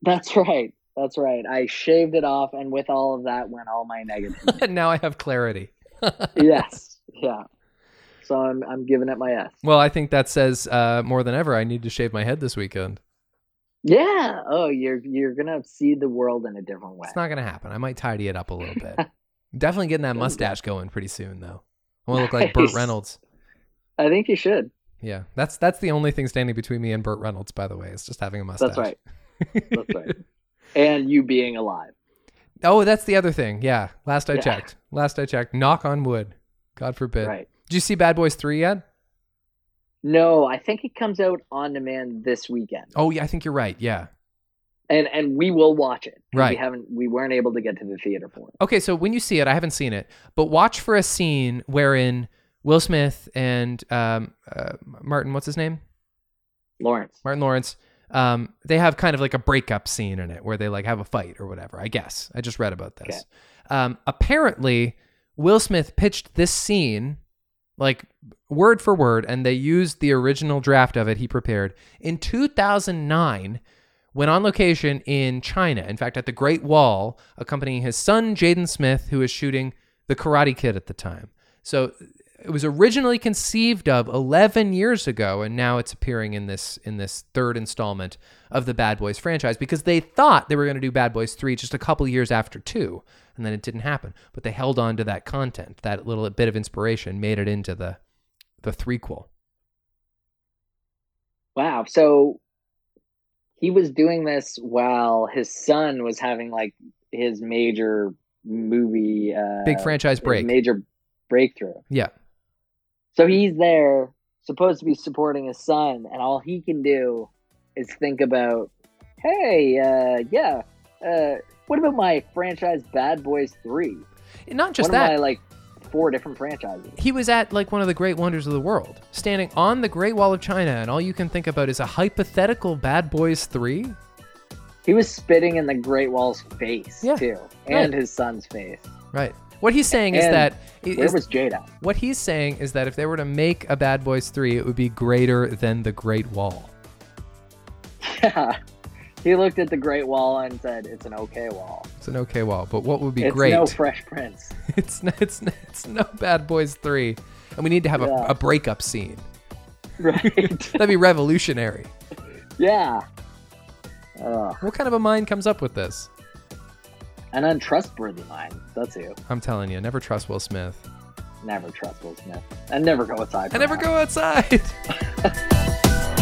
S2: That's right. That's right. I shaved it off, and with all of that went all my negative.
S3: now I have clarity.
S2: Yes. Yeah. So I'm I'm giving it my S.
S3: Well, I think that says uh, more than ever I need to shave my head this weekend.
S2: Yeah. Oh, you're you're gonna see the world in a different way.
S3: It's not going to happen. I might tidy it up a little bit. Definitely getting that mustache going pretty soon, though. I want to look like Burt Reynolds.
S2: I think you should.
S3: Yeah, that's that's the only thing standing between me and Burt Reynolds, by the way, is just having a mustache.
S2: That's right. That's right. and you being alive.
S3: Oh, that's the other thing. Yeah, last I
S2: Yeah.
S3: checked. Last I checked. Knock on wood. God forbid.
S2: Right.
S3: Did you see Bad Boys Three yet?
S2: No, I think it comes out on demand this weekend,
S3: Oh, yeah, I think you're right. Yeah.
S2: and and we will watch it. Right. We haven't. We weren't able to get to the theater for it.
S3: Okay, so when you see it, I haven't seen it, but watch for a scene wherein Will Smith and um, uh, Martin, what's his name?
S2: Lawrence.
S3: Martin Lawrence. Um, they have kind of like a breakup scene in it where they like have a fight or whatever. I guess I just read about this. Um, apparently, Will Smith pitched this scene like word for word, and they used the original draft of it he prepared in 2009 when on location in China. In fact, at the Great Wall, accompanying his son Jaden Smith, who was shooting The Karate Kid at the time. So it was originally conceived of 11 years ago, and now it's appearing in this in this third installment of the Bad Boys franchise because they thought they were going to do Bad Boys 3 just a couple years after 2, and then it didn't happen. But they held on to that content, that little bit of inspiration, made it into the the threequel.
S2: Wow. So he was doing this while his son was having like his major movie, uh,
S3: Big franchise break.
S2: major breakthrough.
S3: Yeah.
S2: So he's there, supposed to be supporting his son, and all he can do is think about, hey, uh, yeah, uh, what about my franchise Bad Boys 3?
S3: Not just
S2: One
S3: that.
S2: my, like, four different franchises.
S3: he was at like one of the great wonders of the world, standing on the Great Wall of China, and all you can think about is a hypothetical Bad Boys 3.
S2: He was spitting in the Great Wall's face,
S3: Yeah,
S2: too, and
S3: right.
S2: his son's face.
S3: Right. What he's saying is that
S2: Where
S3: is,
S2: was Jada?
S3: what he's saying is that if they were to make a Bad Boys 3, it would be greater than the Great Wall.
S2: Yeah. He looked at the Great Wall and said, it's an okay wall.
S3: It's an okay wall, but what would be
S2: it's
S3: great?
S2: no Fresh Prince.
S3: it's no, it's no, it's no Bad Boys 3. And we need to have
S2: Yeah.
S3: a, a breakup scene.
S2: right?
S3: That'd be revolutionary.
S2: yeah. Ugh.
S3: What kind of a mind comes up with this?
S2: An untrustworthy mind. That's who.
S3: I'm telling you, never trust Will Smith.
S2: Never trust Will Smith. And never go outside.
S3: I never
S2: now.
S3: go outside.